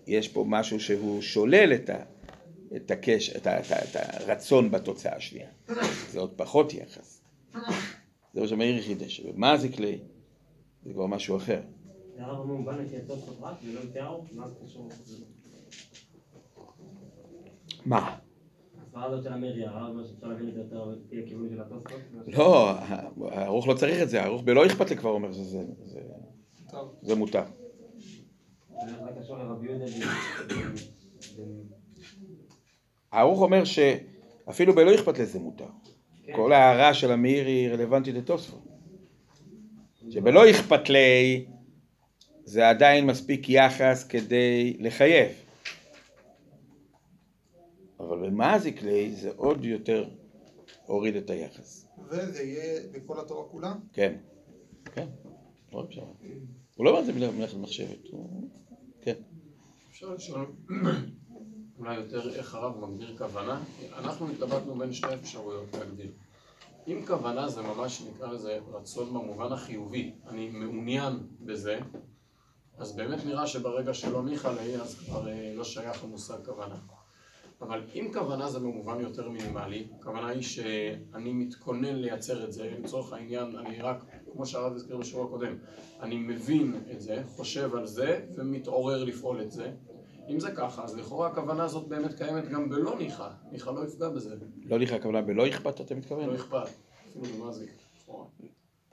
יש פה משהו שהוא שולל את, ה, את, הקש, את, ה, את, ה, את הרצון בתוצאה השנייה. זה עוד פחות יחס. זה מה שמאיר חידש, ובמזיק לי זה כבר משהו אחר. זה זה קשור? מה? הסברה הזאת של המרי, הרב אומר שאפשר להבין את זה יותר לפי הכיוון של התוספות? לא, הערוך לא צריך את זה, הערוך בלא אכפת לי כבר אומר שזה זה, טוב. זה מותר. זה קשור לרבי יהודה ו- ו- הערוך אומר שאפילו בלא אכפת לי זה מותר. כן. כל ההערה של המאיר היא רלוונטית לתוספות. שבלא אכפת לי זה עדיין מספיק יחס כדי לחייב. אבל במזיק לי זה עוד יותר הוריד את היחס. וזה יהיה בכל התורה כולה? כן. כן. לא שם. הוא לא אומר את זה במלאכת מחשבת. הוא... כן. אפשר לשאול (clears throat) אולי יותר איך הרב מגדיר כוונה? אנחנו התלבטנו בין שתי אפשרויות להגדיר. אם כוונה זה ממש נקרא לזה רצון במובן החיובי, אני מעוניין בזה, אז באמת נראה שברגע שלא ניחא לי אז כבר לא שייך למושג כוונה. אבל אם כוונה זה במובן יותר מינימלי, הכוונה היא שאני מתכונן לייצר את זה, לצורך העניין אני רק, כמו שהרב הזכיר בשיעור הקודם, אני מבין את זה, חושב על זה ומתעורר לפעול את זה. אם זה ככה, אז לכאורה הכוונה הזאת באמת קיימת גם בלא ניחא, ניחא לא יפגע בזה, לא לך הכוונה בלא אכפת אתה מתכוון? לא אכפת, אפילו במזיק, לכאורה.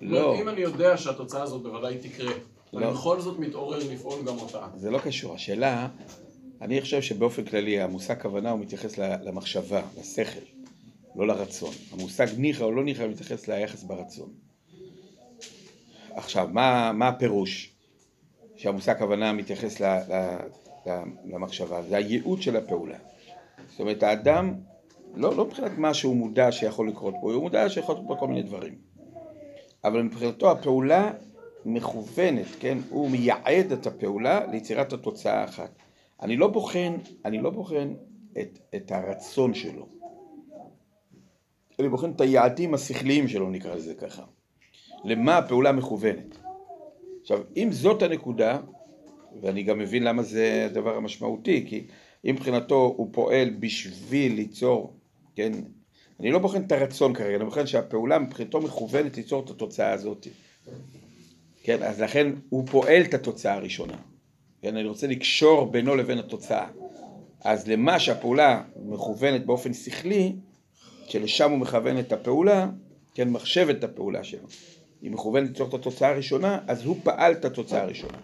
לא. אם אני יודע שהתוצאה הזאת בוודאי תקרה, לא. אני בכל זאת מתעורר לפעול גם אותה. זה לא קשור. השאלה, אני חושב שבאופן כללי המושג כוונה הוא מתייחס למחשבה, לשכל, לא לרצון. המושג ניחא או לא ניחא מתייחס ליחס ברצון. עכשיו, מה, מה הפירוש שהמושג כוונה מתייחס ל, ל, ל, למחשבה? זה הייעוד של הפעולה. זאת אומרת, האדם, לא, לא מבחינת מה שהוא מודע שיכול לקרות פה, הוא מודע שיכול לקרות פה כל מיני דברים. אבל מבחינתו הפעולה מכוונת, כן? הוא מייעד את הפעולה ליצירת התוצאה האחת. אני לא בוחן, אני לא בוחן את, את הרצון שלו. אני בוחן את היעדים השכליים שלו, נקרא לזה ככה. למה הפעולה מכוונת. עכשיו, אם זאת הנקודה, ואני גם מבין למה זה הדבר המשמעותי, כי אם מבחינתו הוא פועל בשביל ליצור, כן, אני לא בוחן את הרצון כרגע, אני בוחן שהפעולה מבחינתו מכוונת ליצור את התוצאה הזאת. כן, אז לכן הוא פועל את התוצאה הראשונה. כן, אני רוצה לקשור בינו לבין התוצאה. אז למה שהפעולה מכוונת באופן שכלי, שלשם הוא מכוון את הפעולה, כן, מחשב את הפעולה שלו. היא מכוונת ליצור את התוצאה הראשונה, אז הוא פעל את התוצאה הראשונה.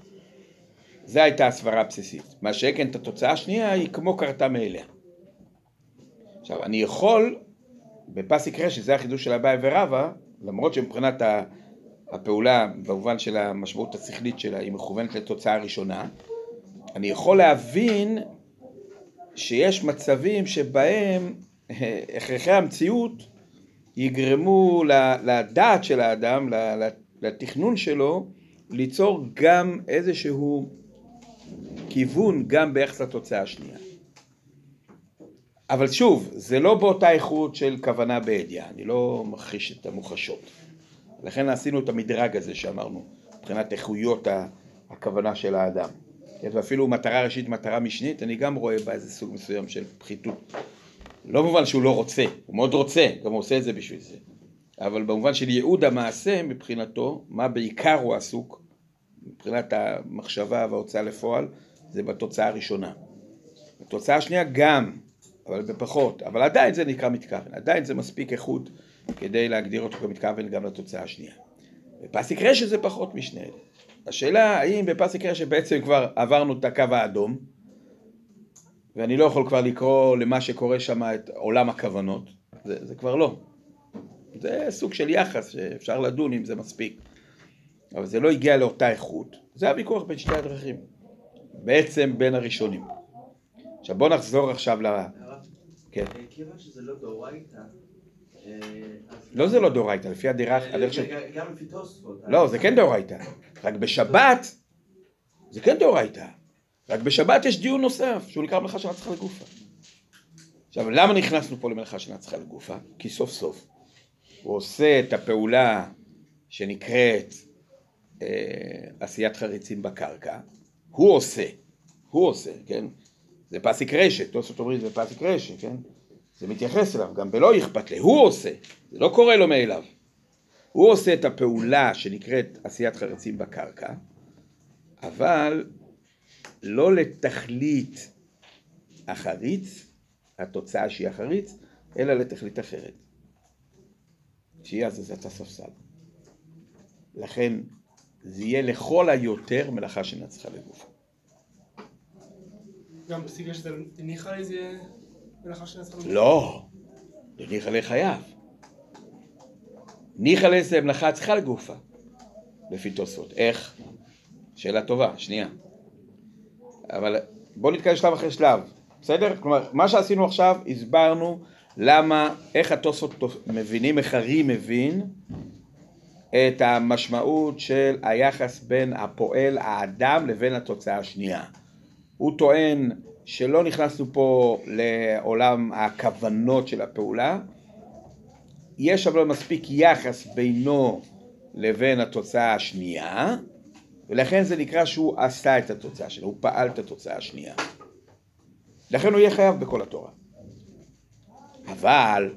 זו הייתה הסברה הבסיסית. מה שכן, את התוצאה השנייה היא כמו קרתה מאליה. עכשיו, אני יכול, בפסיק רשת, זה החידוש של אביי ורבא, למרות שמבחינת ה- הפעולה, במובן של המשמעות השכלית שלה, היא מכוונת לתוצאה ראשונה, אני יכול להבין שיש מצבים שבהם אה, הכרחי המציאות יגרמו לדעת של האדם, לתכנון שלו, ליצור גם איזשהו כיוון גם ביחס לתוצאה השנייה. אבל שוב, זה לא באותה איכות של כוונה בידיעה, אני לא מכחיש את המוחשות. לכן עשינו את המדרג הזה שאמרנו, מבחינת איכויות הכוונה של האדם. ואפילו מטרה ראשית, מטרה משנית, אני גם רואה בה איזה סוג מסוים של פחיתות. לא במובן שהוא לא רוצה, הוא מאוד רוצה, גם הוא עושה את זה בשביל זה. אבל במובן של ייעוד המעשה מבחינתו, מה בעיקר הוא עסוק, מבחינת המחשבה וההוצאה לפועל, זה בתוצאה הראשונה. בתוצאה השנייה גם, אבל בפחות, אבל עדיין זה נקרא מתכוון, עדיין זה מספיק איכות כדי להגדיר אותו כמתכוון גם לתוצאה השנייה. בפסיק רשת זה פחות משני אלה. השאלה האם בפסיק רשת בעצם כבר עברנו את הקו האדום, ואני לא יכול כבר לקרוא למה שקורה שם את עולם הכוונות, זה, זה כבר לא. זה סוג של יחס שאפשר לדון אם זה מספיק. אבל זה לא הגיע לאותה איכות, זה הוויכוח בין שתי הדרכים. בעצם בין הראשונים. עכשיו בואו נחזור עכשיו ל... כן. כיוון שזה לא דאורייתא, לא זה לא דאורייתא, לפי הדרך, הדרך של... ג- גם לפי תוספות. לא, זה כן דאורייתא. רק בשבת זה כן דאורייתא. רק בשבת יש דיון נוסף, שהוא נקרא מלאכה של נצחה לגופה. עכשיו, למה נכנסנו פה למלאכה של נצחה לגופה? כי סוף סוף הוא עושה את הפעולה שנקראת אה, עשיית חריצים בקרקע. הוא עושה, הוא עושה, כן? זה פסיק רשת, תוספות אומרים זה פסיק רשת, כן? זה מתייחס אליו, גם בלא אכפת לי, הוא עושה, זה לא קורה לו מאליו. הוא עושה את הפעולה שנקראת עשיית חרצים בקרקע, אבל לא לתכלית החריץ, התוצאה שהיא החריץ, אלא לתכלית אחרת, שהיא הזזת הספסל. לכן זה יהיה לכל היותר מלאכה שנצחה לגוף. גם בסיגה שזה הניחה לי לא, זה ניחא לחייב. ניחא זה מלאכה צריכה לגופה, לפי תוספות. איך? שאלה טובה, שנייה. אבל בואו נתקדם שלב אחרי שלב, בסדר? כלומר, מה שעשינו עכשיו, הסברנו למה, איך התוספות מבינים, איך ארי מבין את המשמעות של היחס בין הפועל, האדם, לבין התוצאה השנייה. הוא טוען שלא נכנסנו פה לעולם הכוונות של הפעולה, יש אבל מספיק יחס בינו לבין התוצאה השנייה, ולכן זה נקרא שהוא עשה את התוצאה שלו, הוא פעל את התוצאה השנייה. לכן הוא יהיה חייב בכל התורה. אבל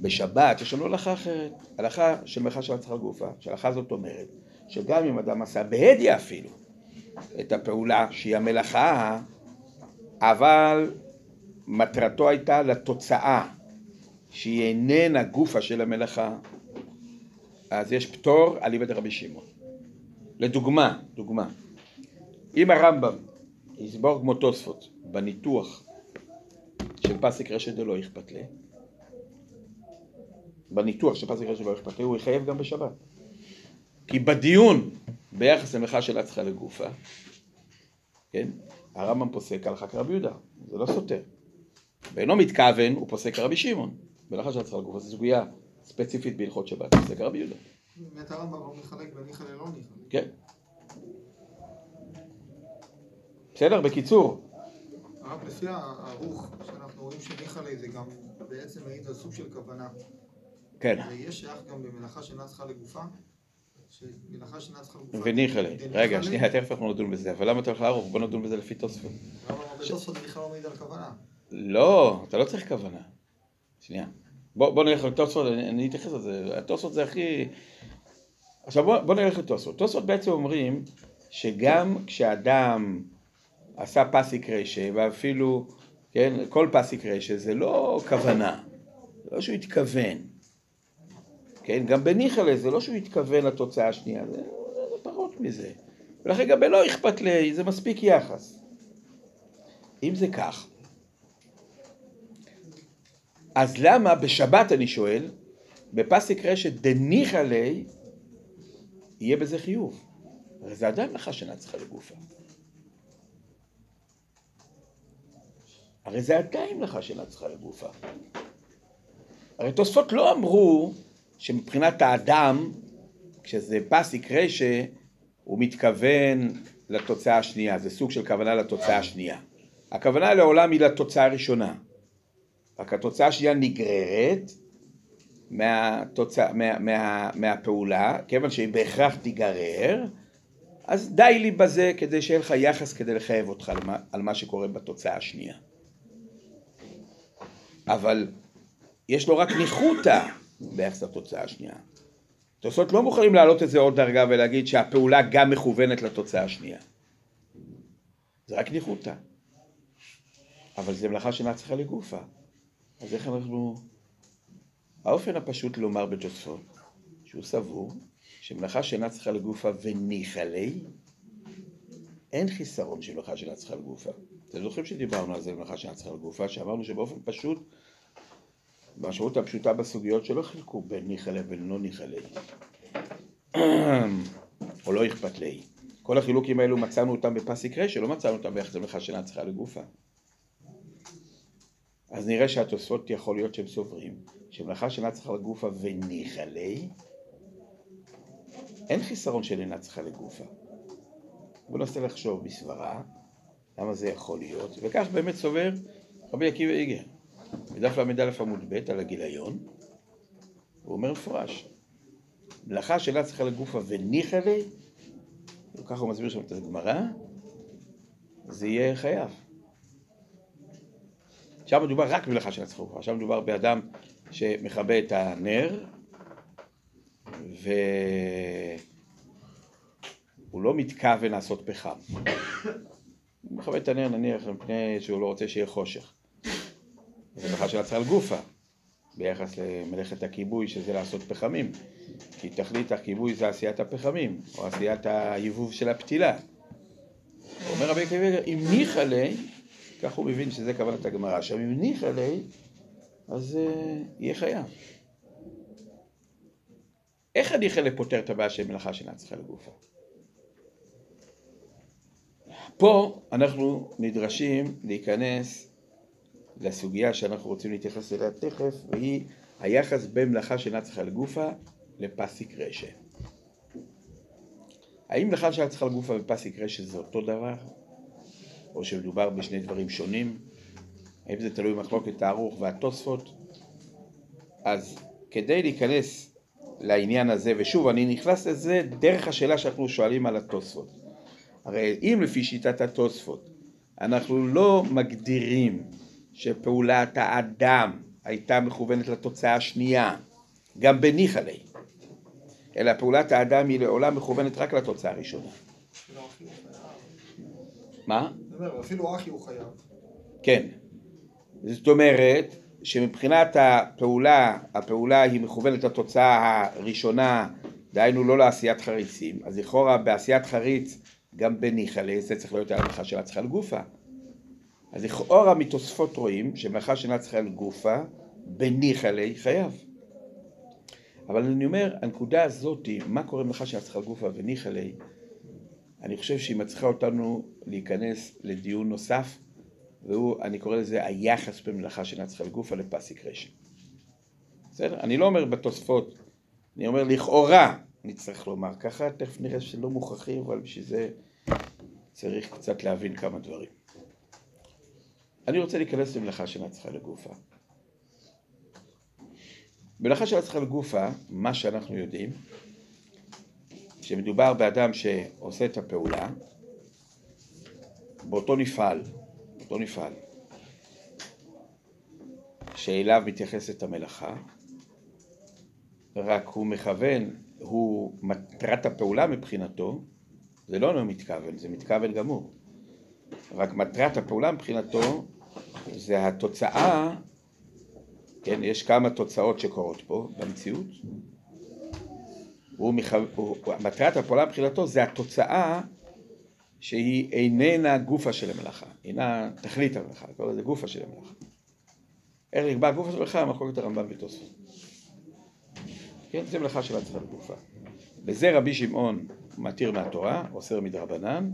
בשבת יש לנו הלכה אחרת, הלכה של מלאכה של הצחר גופה, שההלכה הזאת אומרת שגם אם אדם עשה בהדיא אפילו את הפעולה שהיא המלאכה, אבל מטרתו הייתה לתוצאה שהיא איננה גופה של המלאכה, אז יש פטור על איבד רבי שמעון. לדוגמה, דוגמה, אם הרמב"ם יסבור כמו תוספות בניתוח של פסיק רשת דלא אכפת לי, בניתוח של פסיק רשת דלא אכפת לי, הוא יחייב גם בשבת. כי בדיון ביחס למלאכה של הצחה לגופה, כן, הרמב"ם פוסק הלכה כרבי יהודה, זה לא סותר. ואינו מתכוון, הוא פוסק כרבי שמעון. מלאכה של הצחה לגופה זו סוגיה ספציפית בהלכות שבת, פוסק כרבי יהודה. באמת הרמב"ם לא מחלק בין ניחא ללא ניחא. כן. בסדר, בקיצור, רק לפי הערוך שאנחנו רואים שניחא לי זה גם בעצם מעיד על סוג של כוונה. כן, ויש שייך גם במלאכה שאינה צריכה לגופה, שמלאכה. וניחא לי. רגע, שנייה, תכף אנחנו נדון בזה, אבל למה אתה הולך לערוך? בוא נדון בזה לפי תוספות. הרמב"ם בתוספות זה בכלל לא מעיד על כוונה. לא, אתה לא צריך כוונה. שנייה. בוא, נלך לתוספות, אני, אתייחס לזה. התוספות זה הכי... עכשיו בוא, נלך לתוספות. תוספות בעצם אומרים שגם כשאדם עשה פסיק רשע, ואפילו, כן, כל פסיק רשע זה לא כוונה, לא שהוא התכוון. כן, גם בניחלה זה לא שהוא התכוון לתוצאה השנייה, זה, זה פחות מזה. ולכן גם בלא אכפת לי, זה מספיק יחס. אם זה כך, אז למה בשבת אני שואל, בפסיק רשת דניחא לי, יהיה בזה חיוב? הרי זה עדיין לך שאינה צריכה לגופה. הרי זה עדיין מלאכה שאינה צריכה לגופה. הרי תוספות לא אמרו שמבחינת האדם, כשזה פסיק רשע, הוא מתכוון לתוצאה השנייה, זה סוג של כוונה לתוצאה השנייה. הכוונה לעולם היא לתוצאה הראשונה. רק התוצאה השנייה נגררת מהתוצא, מה, מה, מהפעולה, כיוון שהיא בהכרח תיגרר, אז די לי בזה כדי שיהיה לך יחס כדי לחייב אותך למה, על מה שקורה בתוצאה השנייה. אבל יש לו רק ניחותא ביחס לתוצאה השנייה. תוספות לא מוכנים להעלות את זה עוד דרגה ולהגיד שהפעולה גם מכוונת לתוצאה השנייה. זה רק ניחותא. אבל זה מלאכה שאינה צריכה לגופה. אז איך אנחנו... האופן הפשוט לומר בתוספות, שהוא סבור, שמלאכה שאינה צריכה לגופה וניחא לי, אין חיסרון של מלאכה שאינה צריכה לגופה. אתם זוכרים שדיברנו על זה במלאכה שאינה צריכה לגופה, שאמרנו שבאופן פשוט, במשמעות הפשוטה בסוגיות שלא חילקו בין ניחא לי ובין לא ניחא לי. (clears throat) או לא אכפת לי. כל החילוקים האלו מצאנו אותם בפסיק רשע, לא מצאנו אותם ביחס למלאכה שאינה צריכה לגופה. אז נראה שהתוספות יכול להיות שהם סוברים שמלאכה שאינה צריכה לגופה וניחא לי, אין חיסרון של אינה צריכה לגופה. בואו ננסה לחשוב בסברה למה זה יכול להיות, וכך באמת סובר רבי עקיבא איגר. בדף ל"א עמוד ב' על הגיליון, הוא אומר מפורש, מלאכה שאינה צריכה לגופה וניחא לי, וככה הוא מסביר שם את הגמרא, זה יהיה חייב. שם מדובר רק במלאכה של הצחוק, שם מדובר באדם שמכבה את הנר והוא לא מתכוון לעשות פחם. הוא מכבה את הנר נניח מפני שהוא לא רוצה שיהיה חושך. זה מלאכה של הצחל גופה ביחס למלאכת הכיבוי שזה לעשות פחמים כי תכלית הכיבוי זה עשיית הפחמים או עשיית היבוב של הפתילה. אומר רבי עקיבא, אם ניחא לי כך הוא מבין שזה כוונת הגמרא. עכשיו אם ניחא לי, אז uh, יהיה חייב. איך הניחא לי פותר את הבעיה של מלאכה שאינה צריכה לגופה? פה אנחנו נדרשים להיכנס לסוגיה שאנחנו רוצים להתייחס אליה תכף, והיא היחס בין מלאכה שאינה צריכה לגופה לפסיק רשע. האם מלאכה שאינה צריכה לגופה ופסיק רשע זה אותו דבר? או שמדובר בשני דברים שונים, האם זה תלוי במחלוקת הארוך והתוספות, אז כדי להיכנס לעניין הזה, ושוב אני נכנס לזה דרך השאלה שאנחנו שואלים על התוספות. הרי אם לפי שיטת התוספות אנחנו לא מגדירים שפעולת האדם הייתה מכוונת לתוצאה השנייה, גם בניחא לי, אלא פעולת האדם היא לעולם מכוונת רק לתוצאה הראשונה. מה? אפילו אחי הוא חייב. כן. זאת אומרת שמבחינת הפעולה, הפעולה היא מכוונת לתוצאה הראשונה, דהיינו לא לעשיית חריצים, אז לכאורה בעשיית חריץ גם בניחא זה צריך להיות ההלכה של הצחל גופה. אז לכאורה מתוספות רואים שמלאכה שאינה צריכה לגופה, בניחא חייב. אבל אני אומר, הנקודה הזאת, מה קורה במלאכה שאינה צריכה לגופה וניחא אני חושב שהיא מצריכה אותנו להיכנס לדיון נוסף, והוא, אני קורא לזה היחס במלאכה שאינה צריכה לגופה לפסיק רשע. בסדר? אני לא אומר בתוספות, אני אומר לכאורה נצטרך לומר ככה, תכף נראה שלא מוכרחים, אבל בשביל זה צריך קצת להבין כמה דברים. אני רוצה להיכנס למלאכה צריכה לגופה. מלאכה צריכה לגופה, מה שאנחנו יודעים, שמדובר באדם שעושה את הפעולה, באותו נפעל, באותו נפעל, שאליו מתייחסת המלאכה, רק הוא מכוון, הוא מטרת הפעולה מבחינתו, זה לא לא מתכוון, זה מתכוון גמור. רק מטרת הפעולה מבחינתו זה התוצאה, כן, יש כמה תוצאות שקורות פה במציאות. מטרת הפעולה מבחינתו זה התוצאה שהיא איננה גופה של המלאכה, אינה תכלית המלאכה, קוראים לזה גופה של המלאכה. איך נקבע גופה של המלאכה? מחלוקת הרמב"ם ותוספות. כן, זה מלאכה של הצלחת גופה. בזה רבי שמעון מתיר מהתורה, אוסר מדרבנן,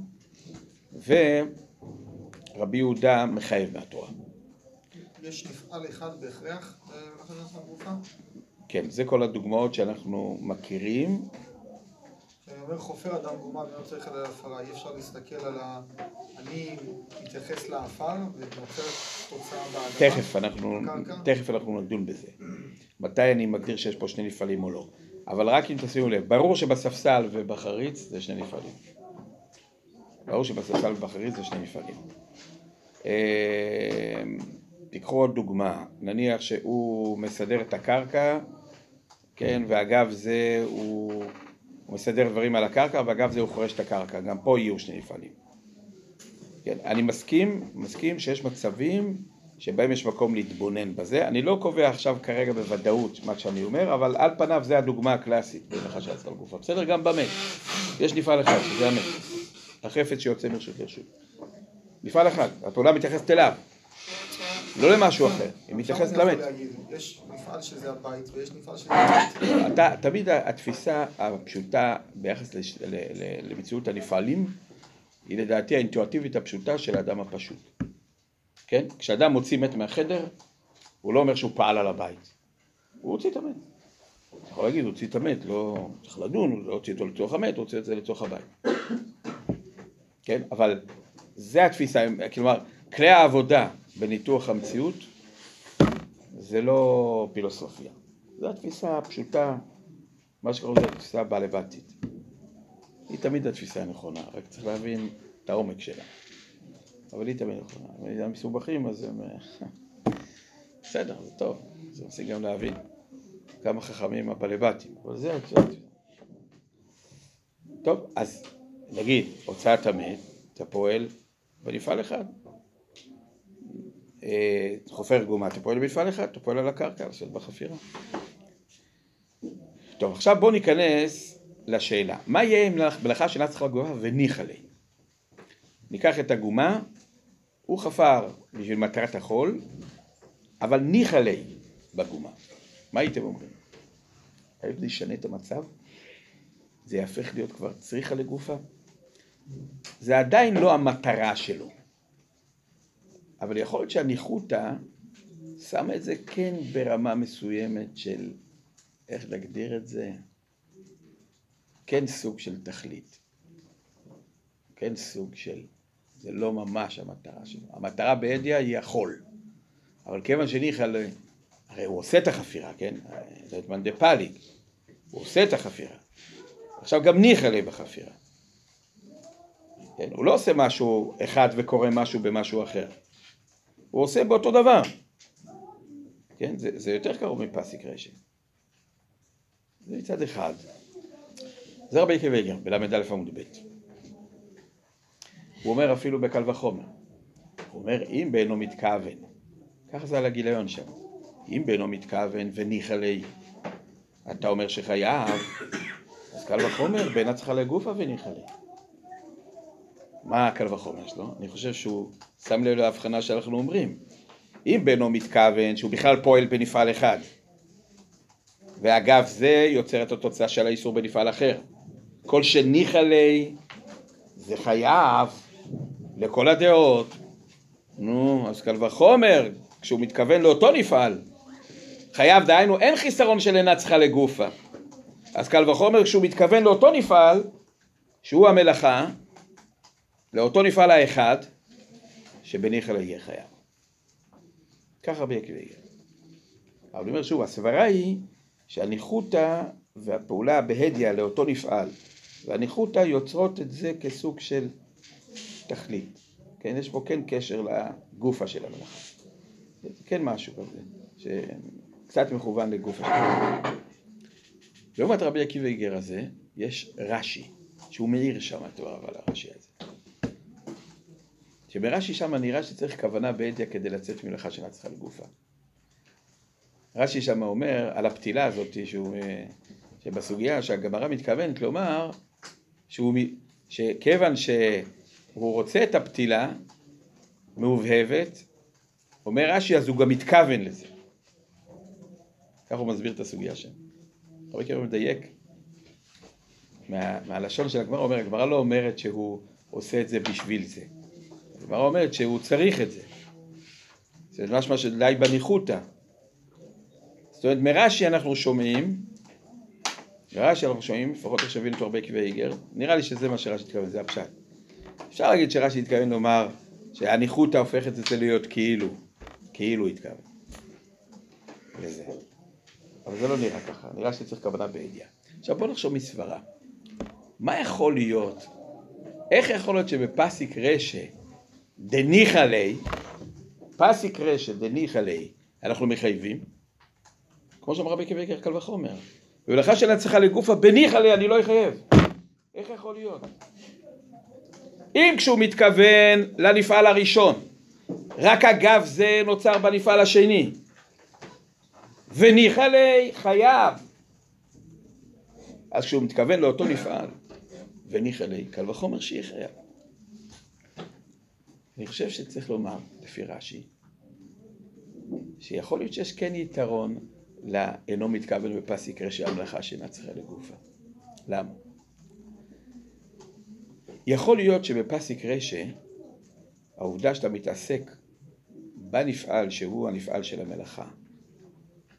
ורבי יהודה מחייב מהתורה. יש נפעל אחד בהכרח במלאכה שנעשתה בגופה? כן, זה כל הדוגמאות שאנחנו מכירים. כשאני אומר חופר אדם גומה ואני לא צריך לדעת הפרה, אי אפשר להסתכל על ה... אני מתייחס לעפר ונוצרת תוצאה באדמה. תכף אנחנו? תכף אנחנו נדון בזה. מתי אני מגדיר שיש פה שני נפעלים או לא. אבל רק אם תשימו לב, ברור שבספסל ובחריץ זה שני נפעלים. ברור שבספסל ובחריץ זה שני נפעלים. אה, תיקחו עוד דוגמה, נניח שהוא מסדר את הקרקע, כן, ואגב זה הוא, הוא מסדר דברים על הקרקע, ואגב זה הוא חורש את הקרקע, גם פה יהיו שני נפעלים. כן, אני מסכים, מסכים שיש מצבים שבהם יש מקום להתבונן בזה. אני לא קובע עכשיו כרגע בוודאות מה שאני אומר, אבל על פניו זה הדוגמה הקלאסית בהנחה שעצרה על גופה. בסדר? גם במת. יש נפעל אחד, שזה המת. החפץ שיוצא מרשות לרשות. נפעל אחד, הפעולה מתייחסת אליו, לא למשהו אחר, היא מתייחסת אני למת. יש מפעל שזה הבית ויש מפעל שזה (coughs) הבית. תמיד התפיסה הפשוטה ביחס למציאות הנפעלים היא לדעתי האינטואטיבית הפשוטה של האדם הפשוט. כן? כשאדם מוציא מת מהחדר, הוא לא אומר שהוא פעל על הבית. הוא הוציא את המת. אתה יכול להגיד, הוא הוציא את המת, לא צריך לדון, הוא לא הוציא אותו לתוך המת, הוא הוציא את זה לתוך הבית. (coughs) כן? אבל זה התפיסה, כלומר, כלי העבודה בניתוח המציאות זה לא פילוסופיה. זו התפיסה הפשוטה, מה שקוראים לזה התפיסה הבעלבתית. היא תמיד התפיסה הנכונה, רק צריך להבין את העומק שלה. אבל היא תמיד נכונה. אם הם מסובכים אז הם... (laughs) בסדר, זה טוב, זה מנסים גם להבין כמה חכמים הבעלבתים, אבל זה התפיסה. טוב, אז נגיד, הוצאת המת, אתה פועל במפעל אחד. אה, חופר גומה, אתה פועל במפעל אחד, אתה פועל על הקרקע, לעשות בחפירה. טוב, עכשיו בואו ניכנס לשאלה. מה יהיה אם מלאכה שאינה צריכה גומה וניחא לי? ניקח את הגומה, הוא חפר בשביל מטרת החול, אבל ניחא לי בגומה. מה הייתם אומרים? האם זה ישנה את המצב? זה יהפך להיות כבר צריכה לגופה? זה עדיין לא המטרה שלו. אבל יכול להיות שהניחותא שמה את זה כן ברמה מסוימת של, איך להגדיר את זה? כן סוג של תכלית. כן סוג של, זה לא ממש המטרה שלו. המטרה בהדיא היא החול. אבל כיוון שניחא, הרי הוא עושה את החפירה, כן? זה את מאן דפליג. הוא עושה את החפירה. עכשיו גם ניחא לי בחפירה. כן? הוא לא עושה משהו אחד וקורא משהו במשהו אחר. הוא עושה באותו דבר. כן? זה, זה יותר קרוב מפסיק רשת. זה מצד אחד. זה רבי עקיבא איגר, בל"א עמוד ב'. הוא אומר אפילו בקל וחומר. הוא אומר, אם בעינו מתכוון, ככה זה על הגיליון שם, אם בעינו מתכוון וניחא לי, אתה אומר שחייב, אז קל וחומר, בעינה צריכה לגופה וניחא לי. מה הקל וחומר שלו? אני חושב שהוא שם לב להבחנה שאנחנו אומרים. אם בנו מתכוון שהוא בכלל פועל בנפעל אחד, ואגב זה יוצר את התוצאה של האיסור בנפעל אחר. כל שניחא לי זה חייב לכל הדעות. נו, אז קל וחומר, כשהוא מתכוון לאותו נפעל, חייב, דהיינו, אין חיסרון של אינה צריכה לגופה. אז קל וחומר כשהוא מתכוון לאותו נפעל, שהוא המלאכה, לאותו נפעל האחד, שבניחא לה יהיה חייב. ככה עקיבא איגר. אבל אני אומר שוב, הסברה היא שהניחותא והפעולה בהדיא לאותו נפעל, והניחותא יוצרות את זה כסוג של תכלית. כן, יש פה כן קשר לגופה של המלאכה. זה כן משהו כזה, שקצת מכוון לגופה של המלאכה. לעומת רבי עקיבא איגר הזה, יש רש"י, שהוא מאיר שם את דבריו על הרש"י הזה. שברש"י שם נראה שצריך כוונה בהדיא כדי לצאת ממלאכה שאינה צריכה לגופה. רש"י שם אומר על הפתילה הזאת, שהוא, שבסוגיה שהגמרא מתכוונת לומר, שהוא, שכיוון שהוא רוצה את הפתילה מהובהבת, אומר רש"י אז הוא גם מתכוון לזה. כך הוא מסביר את הסוגיה שם. רבי עקיבא מדייק מה, מהלשון של הגמרא, אומר, הגמרא לא אומרת שהוא עושה את זה בשביל זה. הגמרא אומרת שהוא צריך את זה. זה משמע שדי בניחותא. זאת אומרת, מרש"י אנחנו שומעים, מרש"י אנחנו שומעים, לפחות עכשיו הבינו הרבה עקבי איגר, נראה לי שזה מה שרש"י התכוון, זה הפשט. אפשר להגיד שרש"י התכוון לומר שהניחותא הופכת את זה להיות כאילו, כאילו התכוון. לזה. אבל זה לא נראה ככה, נראה שצריך כוונה בידיעה. עכשיו בוא נחשוב מסברה. מה יכול להיות, איך יכול להיות שבפסיק רשא דניחא ליה, פסיק רשא דניחא ליה, אנחנו מחייבים? כמו שאמר רבי קוויקר קל וחומר. ולאחר שאלה צריכה לגופה בניחא ליה אני לא אחייב. איך יכול להיות? אם כשהוא מתכוון לנפעל הראשון, רק אגב זה נוצר בנפעל השני, וניחא ליה חייב. אז כשהוא מתכוון לאותו נפעל, וניחא ליה, קל וחומר שיהיה חייב. אני חושב שצריך לומר, לפי רש"י, שיכול להיות שיש כן יתרון לאינו מתכוון בפסיק רשע המלאכה שאינה צריכה לגופה. למה? יכול להיות שבפסיק רשע, העובדה שאתה מתעסק בנפעל שהוא הנפעל של המלאכה,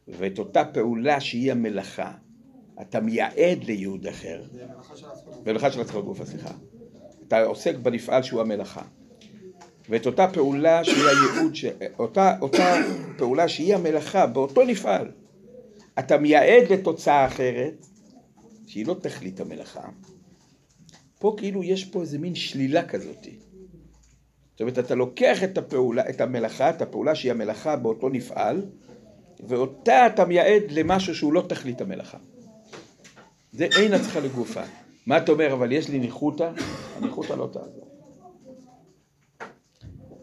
ואת אותה פעולה שהיא המלאכה, אתה מייעד לייעוד אחר, ומלאכה של עצמך גופה, סליחה. אתה עוסק בנפעל שהוא המלאכה. ואת אותה פעולה שהיא הייעוד, ש... אותה, אותה פעולה שהיא המלאכה, באותו נפעל, אתה מייעד לתוצאה אחרת, שהיא לא תכלית המלאכה. פה כאילו יש פה איזה מין שלילה כזאת. זאת אומרת, אתה לוקח את הפעולה, את המלאכה, את הפעולה שהיא המלאכה באותו נפעל, ואותה אתה מייעד למשהו שהוא לא תכלית המלאכה. זה אין הצלחה לגופה. מה אתה אומר, אבל יש לי ניחותא? הניחותא לא תעזור.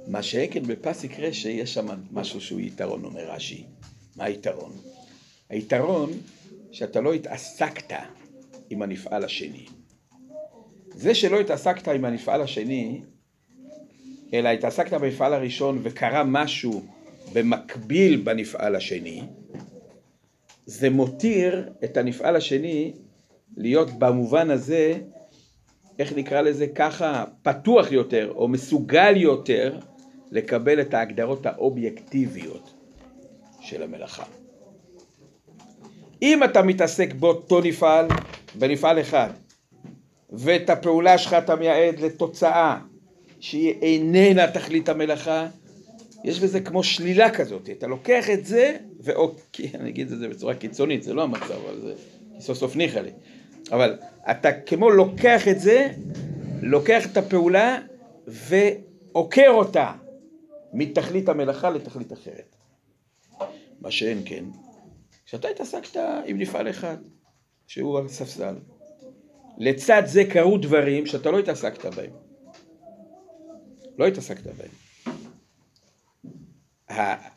מה שעקן בפסיק רשע יש שם משהו שהוא יתרון, אומר רש"י. מה היתרון? היתרון שאתה לא התעסקת עם הנפעל השני. זה שלא התעסקת עם הנפעל השני, אלא התעסקת במפעל הראשון וקרה משהו במקביל בנפעל השני, זה מותיר את הנפעל השני להיות במובן הזה, איך נקרא לזה ככה, פתוח יותר או מסוגל יותר לקבל את ההגדרות האובייקטיביות של המלאכה. אם אתה מתעסק באותו נפעל, בנפעל אחד, ואת הפעולה שלך אתה מייעד לתוצאה שהיא איננה תכלית המלאכה, יש בזה כמו שלילה כזאת, אתה לוקח את זה, ואוקיי, אני אגיד את זה בצורה קיצונית, זה לא המצב, אבל זה סוף סוף ניחא לי. אבל אתה כמו לוקח את זה, לוקח את הפעולה ועוקר אותה מתכלית המלאכה לתכלית אחרת. מה שאין כן, כשאתה התעסקת עם נפעל אחד, שהוא הספסל, לצד זה קרו דברים שאתה לא התעסקת בהם. לא התעסקת בהם.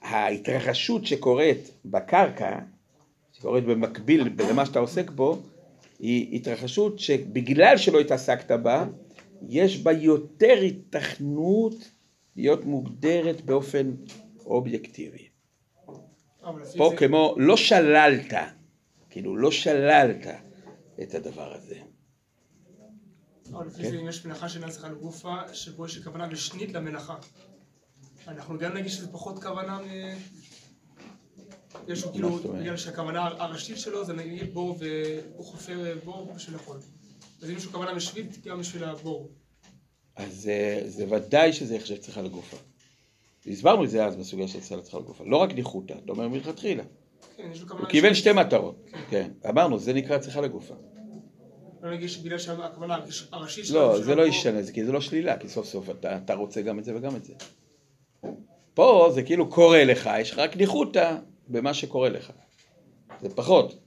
ההתרחשות שקורית בקרקע, שקורית במקביל למה שאתה עוסק בו, היא התרחשות שבגלל שלא התעסקת בה, יש בה יותר התכנות להיות מוגדרת באופן אובייקטיבי. פה זה... כמו לא שללת, כאילו לא שללת את הדבר הזה. אבל לפי זה אם יש מלאכה שאינה צריכה לגופה, שבו יש כוונה משנית למלאכה. אנחנו גם נגיד שזה פחות כוונה מ... יש לו כאילו, בגלל שהכוונה הראשית שלו זה נגיד בור והוא חופר בור בשביל החול. אז אם יש לו כוונה משנית גם בשביל הבור. אז זה ודאי שזה יחשב צריכה לגופה. הסברנו את זה אז בסוגיה של צריכה לגופה. לא רק ניחותא, אתה אומר מלכתחילה. כן, הוא קיבל. שתי מטרות. כן. אמרנו, זה נקרא צריכה לגופה. לא. לא, זה לא ישנה, זה כי זה לא שלילה, כי סוף סוף אתה רוצה גם את זה וגם את זה. פה זה כאילו קורה לך, יש לך רק ניחותא במה שקורה לך. זה פחות.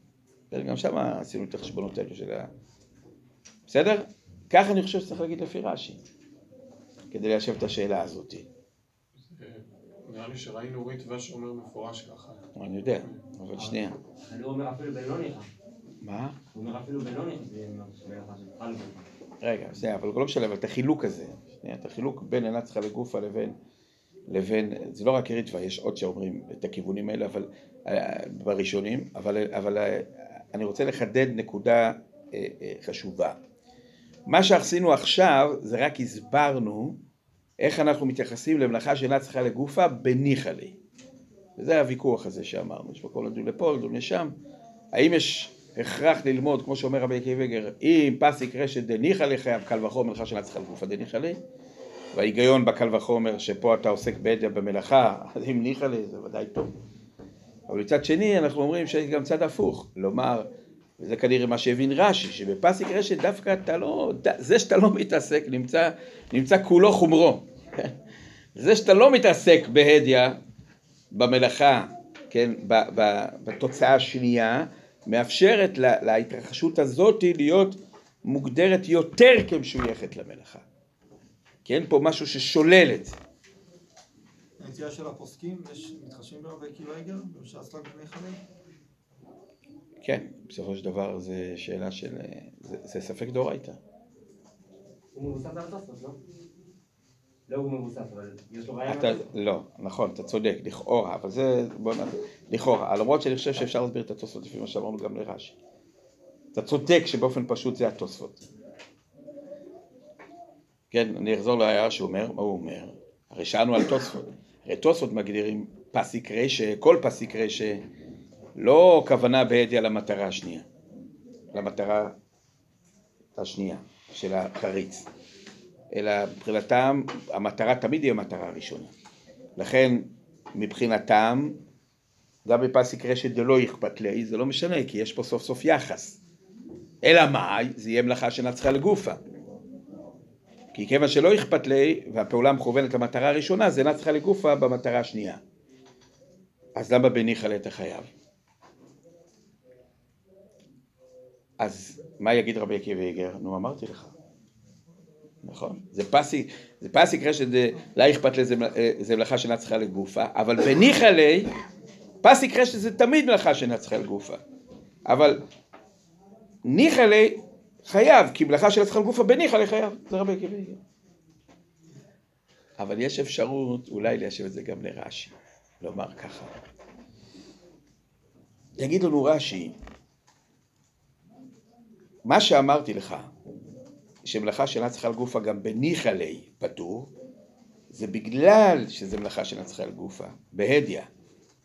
גם שם עשינו את החשבונות האלו של ה... בסדר? ככה אני חושב שצריך להגיד לפי רש"י, כדי ליישב את השאלה הזאת. נראה לי שראינו ריטב"א שאומר מפורש ככה. אני יודע, אבל שנייה. אבל הוא אומר אפילו ניחא. מה? הוא אומר אפילו לא גופה. רגע, זה, אבל לא משנה, אבל את החילוק הזה, שנייה, את החילוק בין צריכה לגופה לבין, לבין, זה לא רק ריטווה, יש עוד שאומרים את הכיוונים האלה, אבל, אה, בראשונים, אבל, אבל אה, אני רוצה לחדד נקודה אה, חשובה. מה שעשינו עכשיו, זה רק הסברנו איך אנחנו מתייחסים למלאכה שאינה צריכה לגופה בניחא לי. וזה הוויכוח הזה שאמרנו, יש מקום לדון לפה, לדון לשם. האם יש הכרח ללמוד, כמו שאומר רבי עקיבא וגר, אם פסיק רשת דניחא לי חייב קל וחומר מלאכה שאינה צריכה לגופה דניחא לי. וההיגיון בקל וחומר שפה אתה עוסק בעדיה במלאכה, (laughs) אז אם ניחא לי זה ודאי טוב. אבל מצד שני אנחנו אומרים שיש גם צד הפוך, לומר, וזה כנראה מה שהבין רש"י, שבפסיק רשת דווקא אתה לא, זה שאתה לא מתעסק נמצא, נמצא כולו חומרו. (laughs) זה שאתה לא מתעסק בהדיא, במלאכה, כן, ב, ב, בתוצאה השנייה, מאפשרת לה, להתרחשות הזאת להיות מוגדרת יותר כמשויכת למלאכה. כי אין פה משהו ששולל את זה. הנטייה של הפוסקים, יש מתחשבים ברבי עקיבא איגר, בש"ס ל"ג בני חלל? כן, בסופו של דבר זה שאלה של... זה, זה ספק דאורייתא. הוא מבוסס על התוספות, לא? לא הוא מבוסס, אבל יש לו רעיון... אתה, לא, נכון, אתה צודק, לכאורה, אבל זה, בוא נ... לכאורה, למרות שאני חושב שאפשר להסביר את התוספות לפי מה שאמרנו גם לרש"י. אתה צודק שבאופן פשוט זה התוספות. כן, אני אחזור להערה שהוא אומר, מה הוא אומר? הרי שאלנו על תוספות. הרי תוספות מגדירים פסיק רשע, כל פסיק רשע, לא כוונה בהדיא למטרה השנייה, למטרה השנייה של החריץ, אלא מבחינתם המטרה תמיד היא המטרה הראשונה. לכן מבחינתם, גם בפסיק רשת דלא אכפת לי, זה לא משנה, כי יש פה סוף סוף יחס. אלא מה? זה יהיה מלאכה שנצחה לגופה. כי כיוון שלא אכפת לי, והפעולה מכוונת למטרה הראשונה, זה צריכה לגופה במטרה השנייה. אז למה בניחא אתה חייב? אז מה יגיד רבי עקיבא איגר? נו, אמרתי לך. נכון? זה פסיק, זה פסיק רשת, לא אכפת לי, זה מלאכה שאינה צריכה לגופה, אבל בניחא לי, פסיק רשת זה תמיד מלאכה שאינה צריכה לגופה. אבל ניחא לי, חייב, כי מלאכה של צריכה לגופה בניחא לחייב, זה רבי עקיבא איגר. אבל יש אפשרות אולי ליישב את זה גם לרש"י, לומר ככה. יגיד לנו רש"י, מה שאמרתי לך, שמלאכה שאינה צריכה על גופה גם בניחא ליה פטור, זה בגלל שזה מלאכה שאינה צריכה על גופה, בהדיא.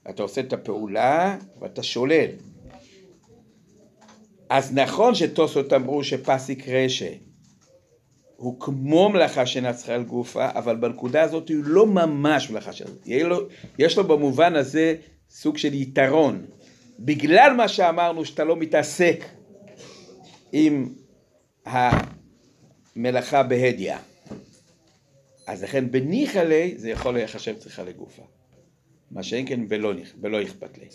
אתה עושה את הפעולה ואתה שולל. אז נכון שתוספות אמרו שפסיק רשע הוא כמו מלאכה שאינה צריכה על גופה, אבל בנקודה הזאת הוא לא ממש מלאכה של... לו, יש לו במובן הזה סוג של יתרון. בגלל מה שאמרנו שאתה לא מתעסק עם המלאכה בהדיא. אז לכן בניחא לי זה יכול להיחשב צריכה לגופה. מה שאין כן בלא, בלא אכפת לי.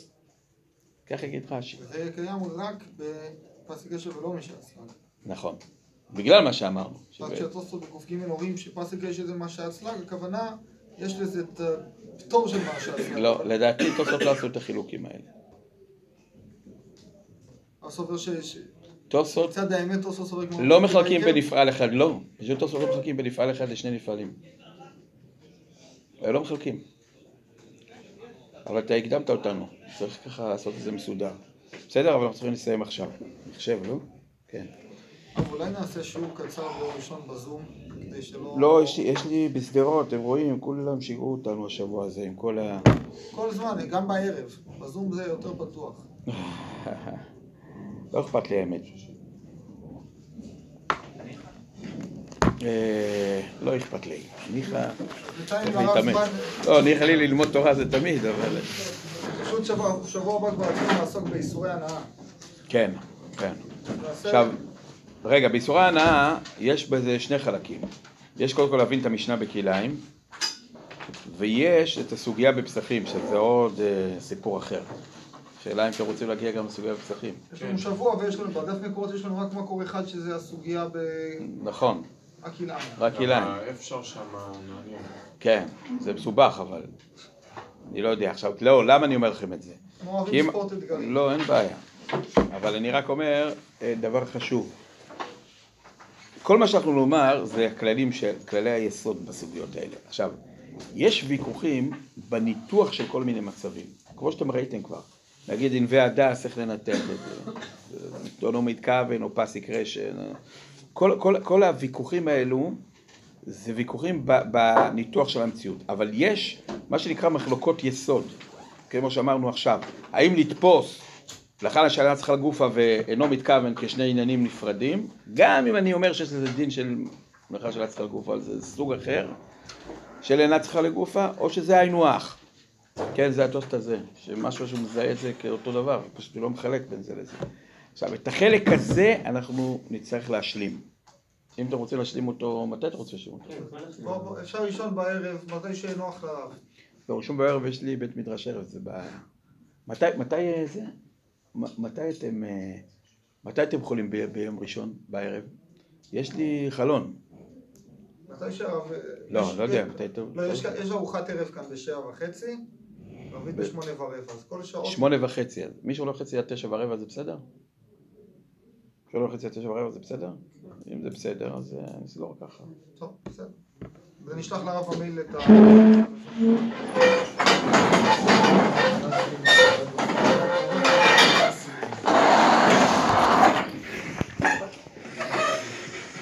כך יגיד רש"י. זה קיים רק בפסק גשר ולא מש"ס. נכון. בגלל מה שאמרנו. רק כשהתוספות בק"ג אומרים שפסק גשר זה מה שהצלג, הכוונה, יש לזה את הפטור של מה שהצלג. לא, לדעתי תוספות לא עשו את החילוקים האלה. הסופר ש... תוספות מצד האמת תוספות סובר כמו... לא מחלקים בנפעל אחד, לא. פשוט תוספות לא מחלקים בנפעל אחד לשני נפעלים. הם לא מחלקים. אבל אתה הקדמת אותנו, צריך ככה לעשות את זה מסודר. בסדר, אבל אנחנו צריכים לסיים עכשיו. נחשב, לא? כן. אבל אולי נעשה שיעור קצר ביום ראשון בזום, כדי שלא... לא, יש לי, יש לי בשדרות, הם רואים, כולם שיגעו אותנו השבוע הזה עם כל ה... כל זמן, גם בערב. בזום זה יותר פתוח. (laughs) לא אכפת לי האמת. אה, לא אכפת לי. ניחא... צריך להתאמץ. לא, ניחא לי ללמוד תורה זה תמיד, אבל... פשוט שבוע הבא כבר רצינו לעסוק באיסורי הנאה. כן, כן. עכשיו, רגע, באיסורי ההנאה יש בזה שני חלקים. יש קודם כל להבין את המשנה בכלאיים, ויש את הסוגיה בפסחים, שזה עוד אה, סיפור אחר. שאלה אם אתם רוצים להגיע גם לסוגיה בפסחים. יש לנו שבוע ויש לנו, בדף מקורות יש לנו רק מקור אחד שזה הסוגיה נכון, בכלאיים. רק כלאיים. אפשר שם מעניין. כן, זה מסובך אבל. אני לא יודע עכשיו, לא, למה אני אומר לכם את זה? כי אוהבים אם- ספורט אתגרי. לא, אין בעיה. אבל אני רק אומר אה, דבר חשוב. כל מה שאנחנו נאמר זה הכללים של, כללי היסוד בסוגיות האלה. עכשיו, יש ויכוחים בניתוח של כל מיני מצבים, כמו שאתם ראיתם כבר. נגיד ענבי הדס, איך לנתח את זה, דונו מתכוון או פסיק רשן, כל, כל, כל הוויכוחים האלו זה ויכוחים בניתוח של המציאות, אבל יש מה שנקרא מחלוקות יסוד, כמו שאמרנו עכשיו, האם לתפוס לכן השאלה צריכה לגופה ואינו מתכוון כשני עניינים נפרדים, גם אם אני אומר שיש לזה דין של מלאכה של צריכה לגופה, זה סוג אחר של אינה צריכה לגופה, או שזה היינו הך. כן, זה הטוסט הזה, שמשהו שהוא מזהה את זה כאותו דבר, פשוט הוא לא מחלק בין זה לזה. עכשיו, את החלק הזה אנחנו נצטרך להשלים. אם אתם רוצים להשלים אותו, מתי אתם רוצים להשלים אותו? אפשר לישון בערב, מתי שנוח לרב. בראשון בערב יש לי בית מדרש ערב, זה בעיה. מתי, מתי אה, זה? מתי אתם, אה, מתי אתם יכולים ב- ביום ראשון בערב? יש לי חלון. מתי שהרב... לא, לא יודע, מתי טוב. לא, יש ארוחת ערב כאן בשבע וחצי, בשמונה ורבע, אז כל שעות... שמונה וחצי, אז מישהו לא חצי עד תשע ורבע זה בסדר? מישהו לא חצי עד תשע ורבע זה בסדר? אם זה בסדר, אז אה, נסגור ככה. טוב, בסדר. ונשלח לרב המייל את ה... (laughs)